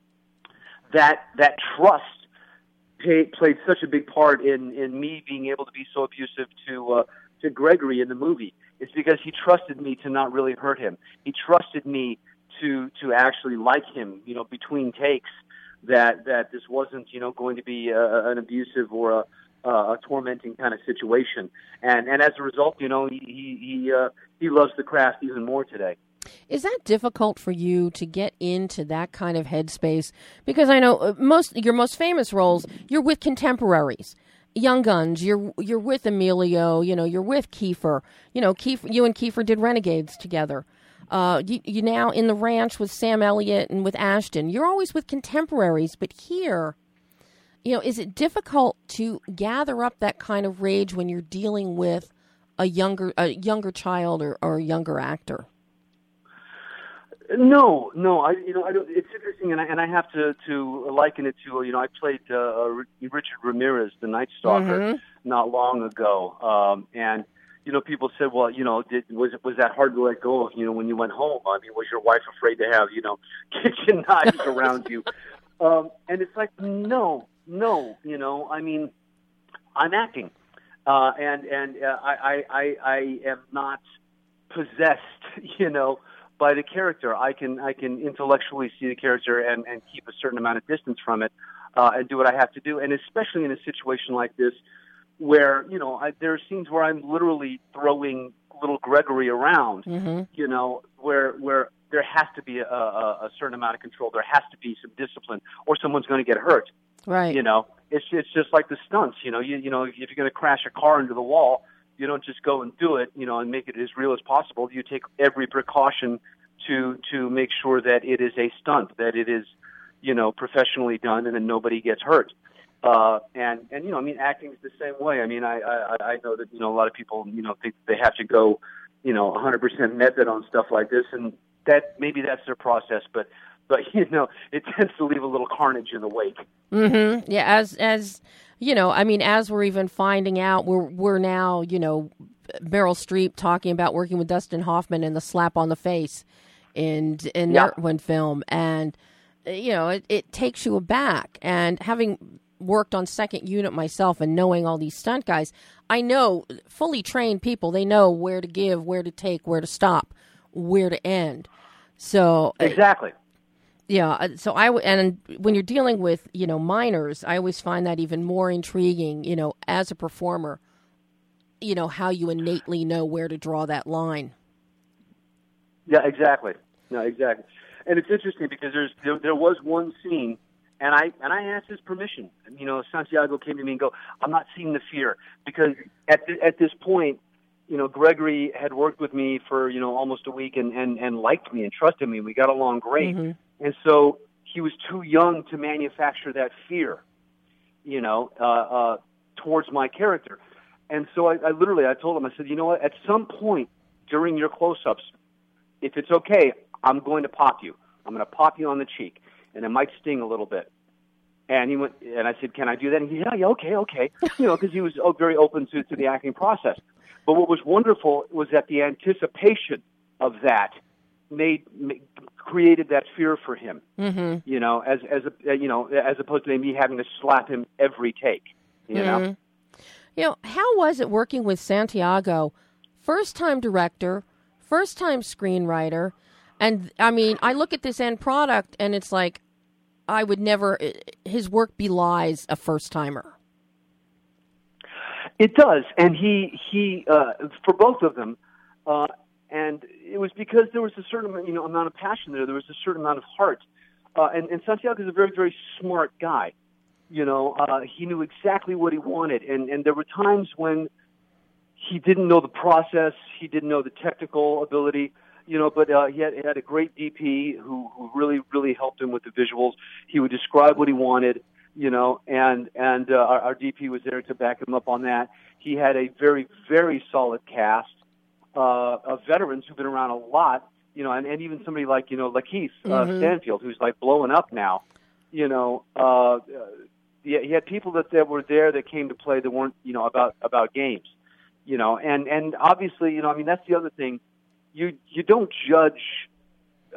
that that trust pay, played such a big part in in me being able to be so abusive to uh, to Gregory in the movie. It's because he trusted me to not really hurt him. He trusted me to to actually like him. You know, between takes, that that this wasn't you know going to be uh, an abusive or a uh, a tormenting kind of situation, and and as a result, you know, he he he, uh, he loves the craft even more today. Is that difficult for you to get into that kind of headspace? Because I know uh, most your most famous roles, you're with contemporaries, Young Guns. You're you're with Emilio. You know, you're with Kiefer. You know, Kiefer. You and Kiefer did Renegades together. Uh, you, you now in the ranch with Sam Elliott and with Ashton. You're always with contemporaries, but here, you know, is it difficult to gather up that kind of rage when you're dealing with a younger a younger child or, or a younger actor? No, no. I, you know, I don't. It's interesting, and I, and I have to to liken it to, you know, I played uh, Richard Ramirez, the Night Stalker, Mm-hmm. not long ago, um, and you know, people said, well, you know, did, was was that hard to let go of? You know, when you went home, I mean, was your wife afraid to have, you know, kitchen knives around you? Um, and it's like, no, no. You know, I mean, I'm acting, uh, and and uh, I, I I I am not possessed, you know, by the character. I can I can intellectually see the character and and keep a certain amount of distance from it, uh, and do what I have to do. And especially in a situation like this, where you know I, there are scenes where I'm literally throwing little Gregory around, Mm-hmm. you know, where where there has to be a, a, a certain amount of control. There has to be some discipline, or someone's going to get hurt. Right. You know, it's it's just like the stunts. You know, you you know if you're going to crash a car into the wall, you don't just go and do it. You know, and make it as real as possible. You take every precaution to to make sure that it is a stunt, that it is, you know, professionally done, and then nobody gets hurt. Uh, and and you know, I mean, acting is the same way. I mean, I I, I know that you know a lot of people you know think they have to go, you know, 100% method on stuff like this, and that maybe that's their process, but but you know, it tends to leave a little carnage in the wake. Mm-hmm. Yeah, as as you know, I mean, as we're even finding out, we're we're now you know, Meryl Streep talking about working with Dustin Hoffman in the slap on the face, in in Yeah. that one film, and you know, it, it takes you aback. And having worked on second unit myself and knowing all these stunt guys, I know fully trained people. They know where to give, where to take, where to stop, where to end. So uh, Exactly. yeah, uh, so I and when you're dealing with you know minors, I always find that even more intriguing. You know, as a performer, you know how you innately know where to draw that line. Yeah, exactly. No, exactly. And it's interesting because there's there, there was one scene, and I and I asked his permission. You know, Santiago came to me and go, "I'm not seeing the fear because at th- at this point, you know, Gregory had worked with me for you know almost a week and and and liked me and trusted me. We got along great, Mhm. and so he was too young to manufacture that fear, you know, uh, uh, towards my character. And so I, I literally I told him I said, you know what? At some point during your close-ups, if it's okay, I'm going to pop you. I'm going to pop you on the cheek, and it might sting a little bit. And he went, and I said, "Can I do that?" And he said, "Yeah, yeah, okay, okay." You know, because he was oh, very open to to the acting process. But what was wonderful was that the anticipation of that made, made created that fear for him. Mm-hmm. You know, as as a you know, as opposed to me having to slap him every take. You know. Mhm. You know, how was it working with Santiago? First time director, first time screenwriter, and I mean, I look at this end product and it's like I would never. His work belies a first timer. It does, and he he uh, for both of them, uh, and it was because there was a certain you know amount of passion there. There was a certain amount of heart, uh, and and Santiago is a very very smart guy. You know, uh, he knew exactly what he wanted, and and there were times when he didn't know the process, he didn't know the technical ability. You know, but uh, he, had, he had a great DP who, who really, really helped him with the visuals. He would describe what he wanted, you know, and and uh, our, our DP was there to back him up on that. He had a very, very solid cast uh, of veterans who've been around a lot, you know, and, and even somebody like you know Lakeith uh, Mhm. Stanfield, who's like blowing up now. You know, uh, uh, yeah, he had people that, that were there that came to play that weren't, you know, about about games. You know, and and obviously, you know, I mean, that's the other thing. You you don't judge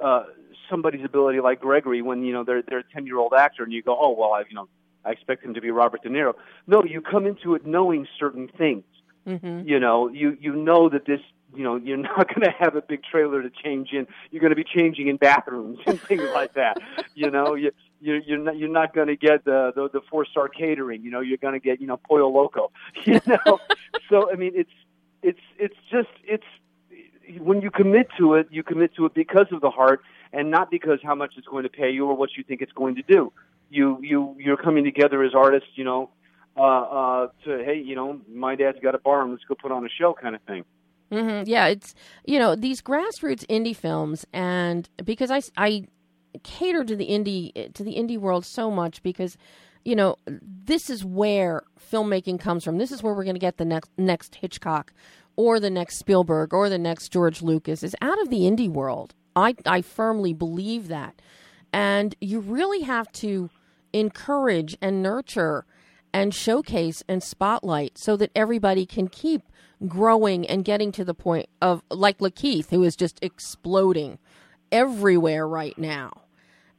uh, somebody's ability like Gregory when you know they're they're a ten year old actor and you go, oh well, I you know I expect him to be Robert De Niro. No, you come into it knowing certain things. Mm-hmm. You know, you you know that this you know you're not going to have a big trailer to change in. You're going to be changing in bathrooms and things like that. You know, you you're you're not you're not going to get the the, the four star catering. You know, you're going to get you know pollo loco. You know, so I mean it's it's it's just it's when you commit to it, you commit to it because of the heart and not because how much it's going to pay you or what you think it's going to do. You you you're coming together as artists, you know, uh, uh, to hey, you know, my dad's got a bar, let's go put on a show, kind of thing. hmm Yeah, it's you know these grassroots indie films, and because I I cater to the indie to the indie world so much because you know this is where filmmaking comes from. This is where we're going to get the next next Hitchcock or the next Spielberg or the next George Lucas is out of the indie world. I I firmly believe that, and you really have to encourage and nurture and showcase and spotlight so that everybody can keep growing and getting to the point of like Lakeith, who is just exploding everywhere right now.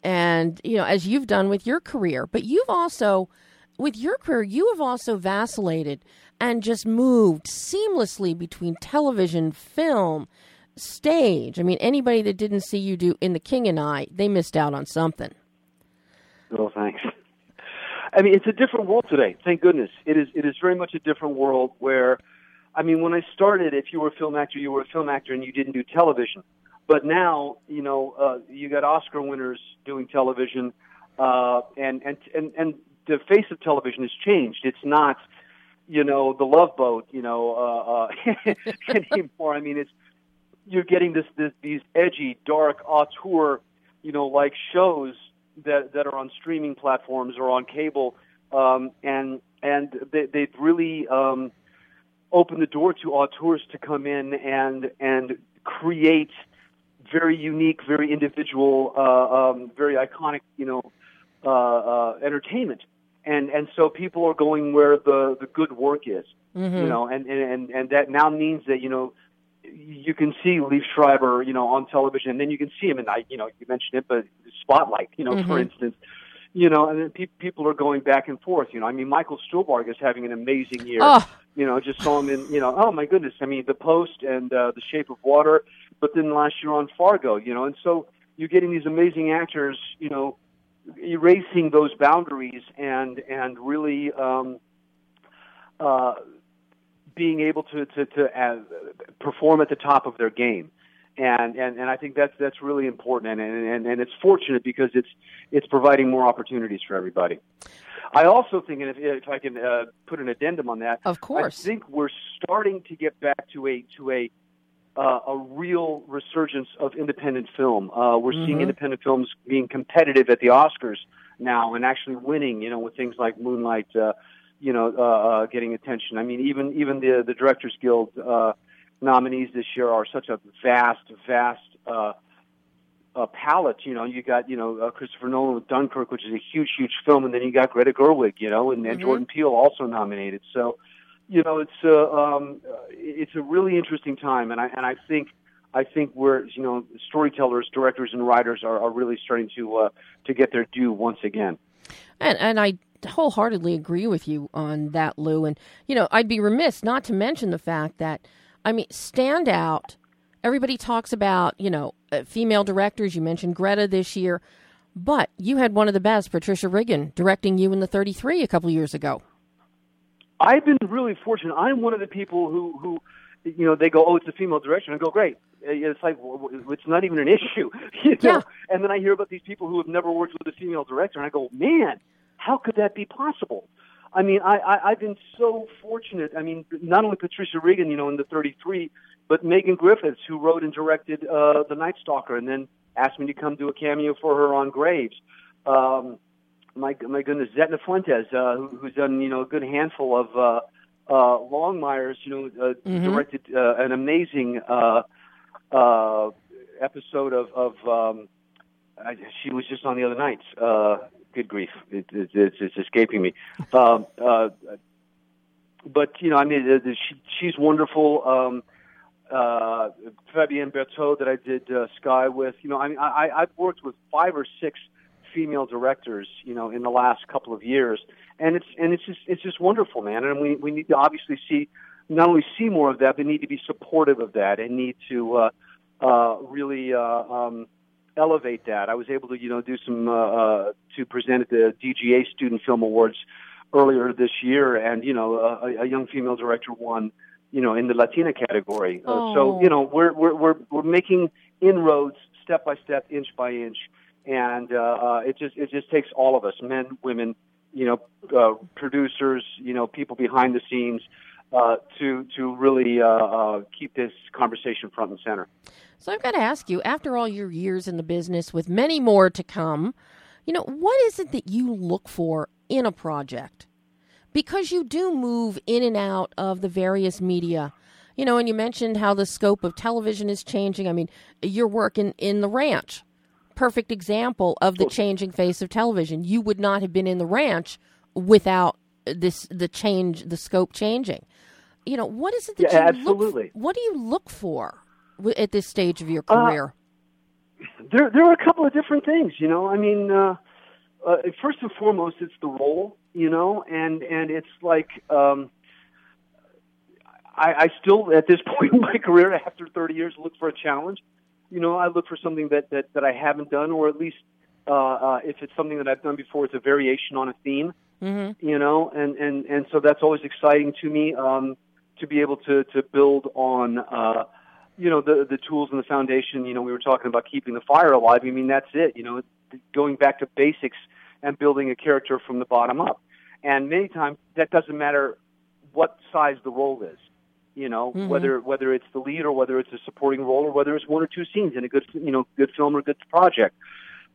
And, you know, as you've done with your career, but you've also, with your career, you have also vacillated and just moved seamlessly between television, film, stage. I mean, anybody that didn't see you do in The King and I, they missed out on something. Oh, thanks. I mean, it's a different world today. Thank goodness. It is. It is very much a different world where, I mean, when I started, if you were a film actor, you were a film actor, and you didn't do television. But now, you know, uh, you got Oscar winners doing television, uh, and and and and the face of television has changed. It's not, you know, the Love Boat, you know, uh, uh, anymore. I mean, it's you're getting this, this these edgy, dark, auteur, you know, like shows that that are on streaming platforms or on cable, um, and and they, they've really um, opened the door to auteurs to come in and and create very unique, very individual, uh, um, very iconic, you know, uh, uh, entertainment. And and so people are going where the the good work is, Mm-hmm. you know, and, and and that now means that you know you can see Liev Schreiber, you know, on television, and then you can see him in, I, you know, you mentioned it, but Spotlight, you know, for Mhm. instance, you know, and then pe- people are going back and forth. You know, I mean, Michael Stuhlbarg is having an amazing year. Oh. You know, just saw him in, you know, oh my goodness, I mean, The Post and uh, The Shape of Water, but then last year on Fargo, you know, and so you're getting these amazing actors, you know, erasing those boundaries and and really um, uh, being able to to, to uh, perform at the top of their game. And, and and I think that's that's really important, and, and and it's fortunate because it's it's providing more opportunities for everybody. I also think, and if, if I can uh, put an addendum on that, Of course. I think we're starting to get back to a to a uh, a real resurgence of independent film. Uh, we're seeing Mhm. independent films being competitive at the Oscars now and actually winning. You know, with things like Moonlight, uh, you know, uh, uh, getting attention. I mean, even even the the Directors Guild uh, nominees this year are such a vast, vast. Uh, uh, palette, you know, you got, you know, uh, Christopher Nolan with Dunkirk, which is a huge, huge film, and then you got Greta Gerwig, you know, and, and Mhm. Jordan Peele also nominated. So, you know, it's uh, um, it's a really interesting time, and I and I think I think we're you know storytellers, directors, and writers are, are really starting to uh, to get their due once again. And and I wholeheartedly agree with you on that, Lou. And you know, I'd be remiss not to mention the fact that I mean, stand out. Everybody talks about you know uh, female directors. You mentioned Greta this year, but you had one of the best, Patricia Riggen, directing you in the 33 a couple years ago. I've been really fortunate. I'm one of the people who who you know they go, oh, it's a female director, and I go, great. Uh, It's like it's not even an issue, you know. Yeah. And then I hear about these people who have never worked with a female director, and I go, man, how could that be possible? I mean, I, I I've been so fortunate. I mean, not only Patricia Riggen, you know, in the 33, but Megan Griffiths, who wrote and directed uh, The Night Stalker, and then asked me to come do a cameo for her on Graves. Um, my my goodness, Zetna Fuentes, uh, who, who's done you know a good handful of uh, uh, Longmire's, you know, uh, Mhm. directed uh, an amazing uh, uh, episode of of um, I, she was just on the other night. Uh, good grief, it, it, it's, it's escaping me. Um, uh, but you know, I mean, uh, she, she's wonderful. Um, uh, Fabienne Berthaud that I did uh, Sky with. You know, I mean, I, I've worked with five or six female directors, you know, in the last couple of years, and it's and it's just it's just wonderful, man. And we we need to obviously see not only see more of that, but need to be supportive of that, and need to uh, uh, really uh, um, elevate that. I was able to you know do some uh, uh, to present at the DGA Student Film Awards earlier this year, and you know a, a young female director won you know, in the Latina category. Uh, Oh. so, you know, we're, we're, we're, we're making inroads step by step, inch by inch. And, uh, uh, it just, it just takes all of us, men, women, you know, uh, producers, you know, people behind the scenes, uh, to to really uh, uh, keep this conversation front and center. So I've got to ask you, after all your years in the business, with many more to come, you know, what is it that you look for in a project? Because you do move in and out of the various media. You know, and you mentioned how the scope of television is changing. I mean, your work in, in the ranch, perfect example of the changing face of television. You would not have been in the ranch without this the change, the scope changing. You know, what is it that Yeah, you absolutely. look? What do you look for at this stage of your Uh, career? there there are a couple of different things you know i mean uh, uh first and foremost it's the role you know and and it's like um i i still at this point in my career after 30 years look for a challenge you know i look for something that that that i haven't done or at least uh uh if it's something that i've done before it's a variation on a theme Mm-hmm. you know and and and so that's always exciting to me um to be able to to build on uh you know the the tools and the foundation. You know we were talking about keeping the fire alive. I mean that's it you know going back to basics and building a character from the bottom up. And many times that doesn't matter what size the role is you know Mhm. whether whether it's the lead or whether it's a supporting role or whether it's one or two scenes in a good you know good film or good project.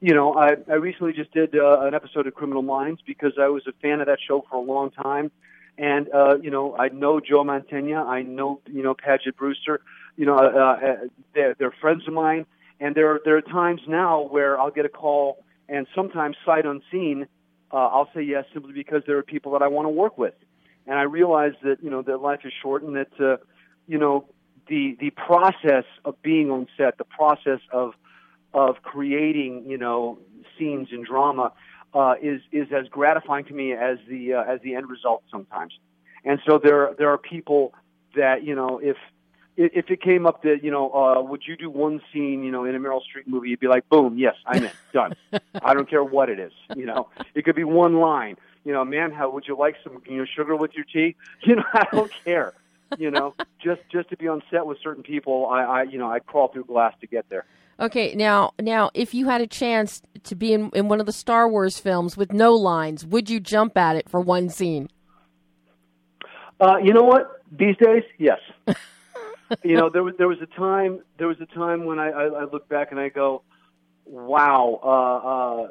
You know, I, I recently just did uh, an episode of Criminal Minds because I was a fan of that show for a long time, and uh, you know, I know Joe Mantegna, I know you know Paget Brewster, you know, uh, uh, they're, they're friends of mine, and there are, there are times now where I'll get a call, and sometimes sight unseen, uh, I'll say yes simply because there are people that I want to work with, and I realize that you know that life is short and that uh, you know the the process of being on set, the process of of creating, you know, scenes and drama uh, is is as gratifying to me as the uh, as the end result sometimes. And so there there are people that you know if if it came up that you know uh, would you do one scene you know in a Meryl Streep movie you'd be like boom yes I'm in done I don't care what it is you know it could be one line you know man how would you like some you know sugar with your tea you know I don't care you know just just to be on set with certain people I, I you know I crawl through glass to get there. Okay, now now if you had a chance to be in, in one of the Star Wars films with no lines, would you jump at it for one scene? Uh, you know what? These days, yes. you know, there was there was a time there was a time when I, I, I look back and I go, wow, uh, uh,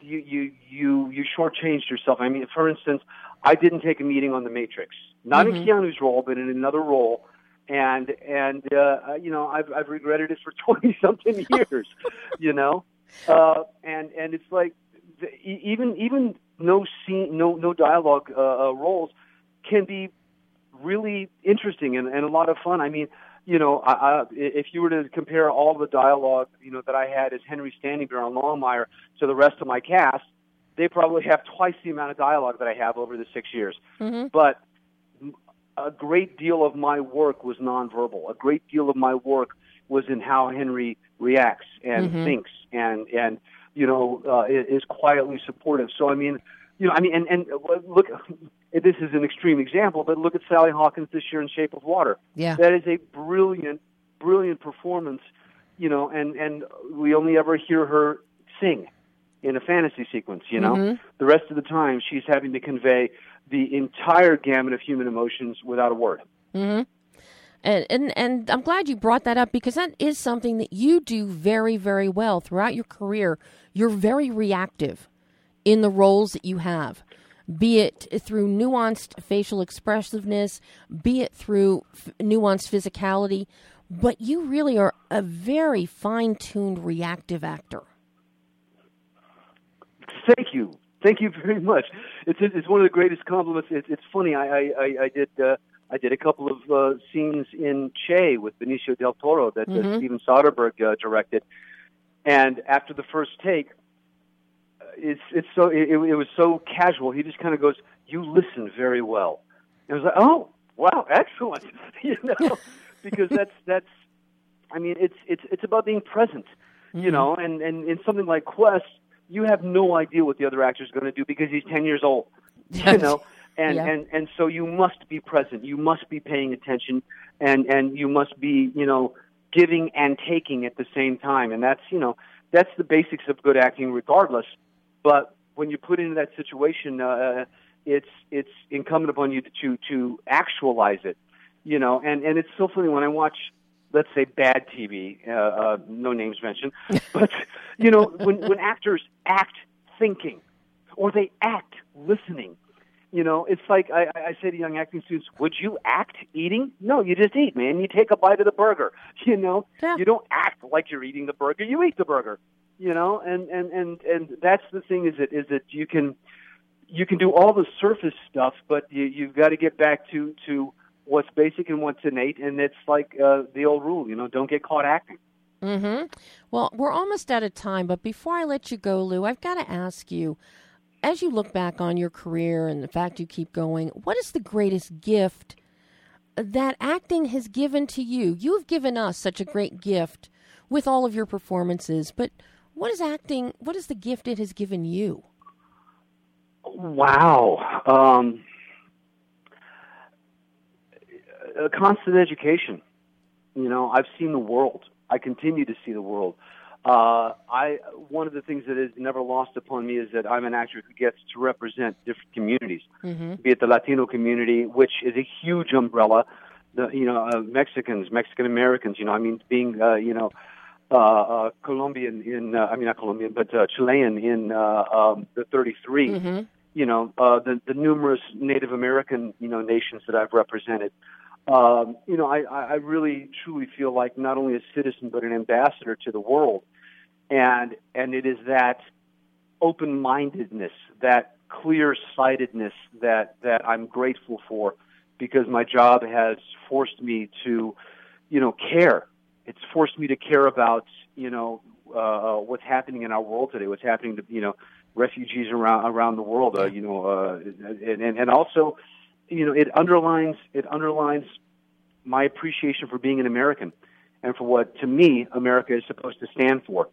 you you you you shortchanged yourself. I mean, for instance, I didn't take a meeting on The Matrix, not Mhm. in Keanu's role, but in another role. And and uh, you know I've I've regretted it for twenty something years, you know, uh, and and it's like the, even even no scene no no dialogue uh, uh, roles can be really interesting and, and a lot of fun. I mean, you know, I, I, if you were to compare all the dialogue, you know, that I had as Henry Standing Bear on Longmire to the rest of my cast, they probably have twice the amount of dialogue that I have over the six years. Mm-hmm. But a great deal of my work was nonverbal. A great deal of my work was in how Henry reacts and Mhm. thinks and and you know uh, is quietly supportive. So I mean, you know, I mean, and and look, this is an extreme example, but look at Sally Hawkins this year in Shape of Water. Yeah. that is a brilliant, brilliant performance. You know, and and we only ever hear her sing in a fantasy sequence. You know, Mhm. the rest of the time she's having to convey the entire gamut of human emotions without a word. hmm And, and and I'm glad you brought that up because that is something that you do very very well throughout your career. You're very reactive in the roles that you have, be it through nuanced facial expressiveness, be it through f- nuanced physicality, but you really are a very fine-tuned reactive actor. Thank you, thank you very much. It's it's one of the greatest compliments. It's it's funny. I I, I, did uh, I did a couple of uh, scenes in Che with Benicio del Toro that uh, Mhm. Steven Soderbergh uh, directed, and after the first take, uh, it's it's so it, it was so casual. He just kind of goes, "You listen very well," and I was like, "Oh, wow, excellent," you know, because that's that's. I mean, it's it's it's about being present, you mm-hmm. know, and and in something like Quest, you have no idea what the other actor is going to do because he's ten years old, you know, and Yeah. and and so you must be present, you must be paying attention, and and you must be you know giving and taking at the same time, and that's you know that's the basics of good acting, regardless. But when you're put into that situation, uh, it's it's incumbent upon you to to actualize it, you know. And and it's so funny when I watch, let's say, bad TV, uh, uh, no names mentioned, but you know, when when actors act thinking, or they act listening. You know, it's like I, I say to young acting students, would you act eating? No, you just eat, man. You take a bite of the burger. You know, Yeah. you don't act like you're eating the burger. You eat the burger. You know, and and and and that's the thing is that is that you can you can do all the surface stuff, but you you've got to get back to to what's basic and what's innate, and it's like uh, the old rule. You know, don't get caught acting. Mm-hmm. Well, we're almost out of time, but before I let you go, Lou, I've got to ask you, as you look back on your career and the fact you keep going, what is the greatest gift that acting has given to you? You have given us such a great gift with all of your performances, but what is acting? What is the gift it has given you? Wow. Um, a constant education. You know, I've seen the world. I continue to see the world. Uh, I one of the things that is never lost upon me is that I'm an actor who gets to represent different communities, Mm-hmm. be it the Latino community, which is a huge umbrella. The you know uh, Mexicans, Mexican Americans. You know, I mean, being uh, you know uh, uh, Colombian in uh, I mean not Colombian, but uh, Chilean in uh, um, the 33 Mm-hmm. you know, uh, the, the numerous Native American, you know, nations that I've represented. Um, you know, I, I I really truly feel like not only a citizen but an ambassador to the world, and and it is that open-mindedness, that clear-sightedness that that I'm grateful for, because my job has forced me to, you know, care. It's forced me to care about, you know, uh, what's happening in our world today, what's happening to, you know, refugees around around the world. Uh, you know, uh, and, and and also, you know, it underlines it underlines my appreciation for being an American and for what to me America is supposed to stand for.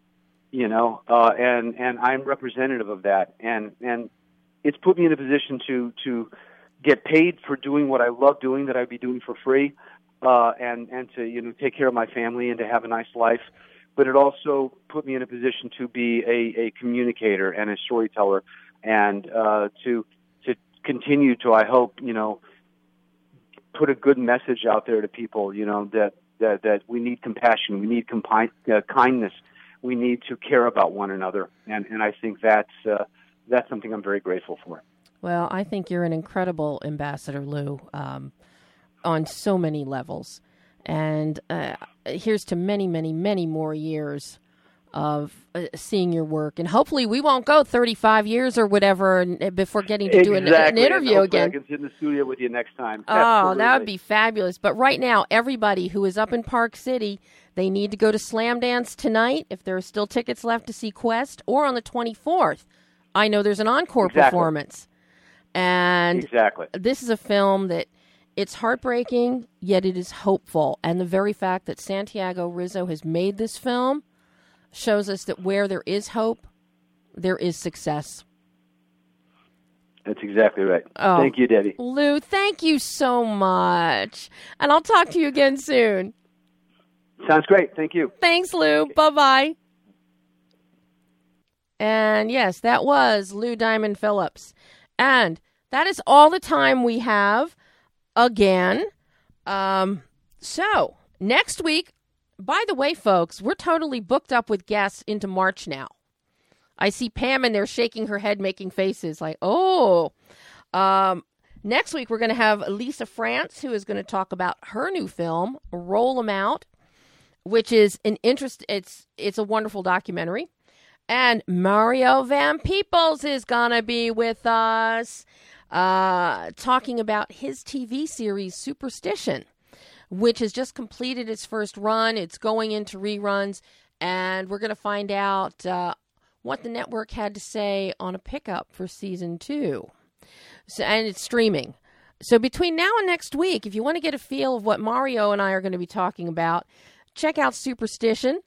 You know, uh, and and I'm representative of that, and and it's put me in a position to to get paid for doing what I love doing that I'd be doing for free, uh, and and to you know take care of my family and to have a nice life. But it also put me in a position to be a, a communicator and a storyteller, and uh, to to continue to I hope you know put a good message out there to people. You know that that that we need compassion, we need compi- uh, kindness, we need to care about one another, and and I think that's uh, that's something I'm very grateful for. Well, I think you're an incredible ambassador, Lou, um, on so many levels. And uh, here's to many, many, many more years of uh, seeing your work. And hopefully, we won't go 35 years or whatever before getting to do an, an interview again. I can sit in the studio with you next time. Oh, that would be fabulous. But right now, everybody who is up in Park City, they need to go to Slamdance tonight if there are still tickets left to see Quest, or on the 24th. I know there's an encore Exactly. performance. And exactly. this is a film that it's heartbreaking, yet it is hopeful. And the very fact that Santiago Rizzo has made this film shows us that where there is hope, there is success. That's exactly right. Oh. Thank you, Debbie. Lou, thank you so much. And I'll talk to you again soon. Sounds great. Thank you. Thanks, Lou. Bye bye. And yes, that was Lou Diamond Phillips. And that is all the time we have again. Um, so, next week, by the way, folks, we're totally booked up with guests into March now. I see Pam in there shaking her head, making faces like, oh. Um, next week, we're going to have Lisa France, who is going to talk about her new film, Roll 'em Out which is an interest it's it's a wonderful documentary and mario van peebles is gonna be with us uh, talking about his tv series superstition which has just completed its first run it's going into reruns and we're gonna find out uh, what the network had to say on a pickup for season two so, and it's streaming so between now and next week if you want to get a feel of what mario and i are going to be talking about check out Superstition.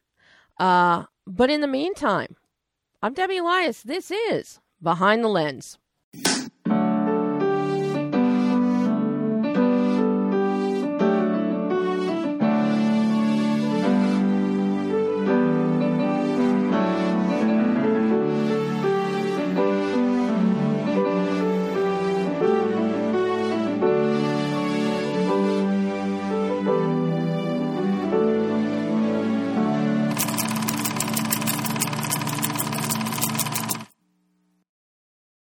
Uh, but in the meantime, I'm Debbie Elias. This is Behind the Lens.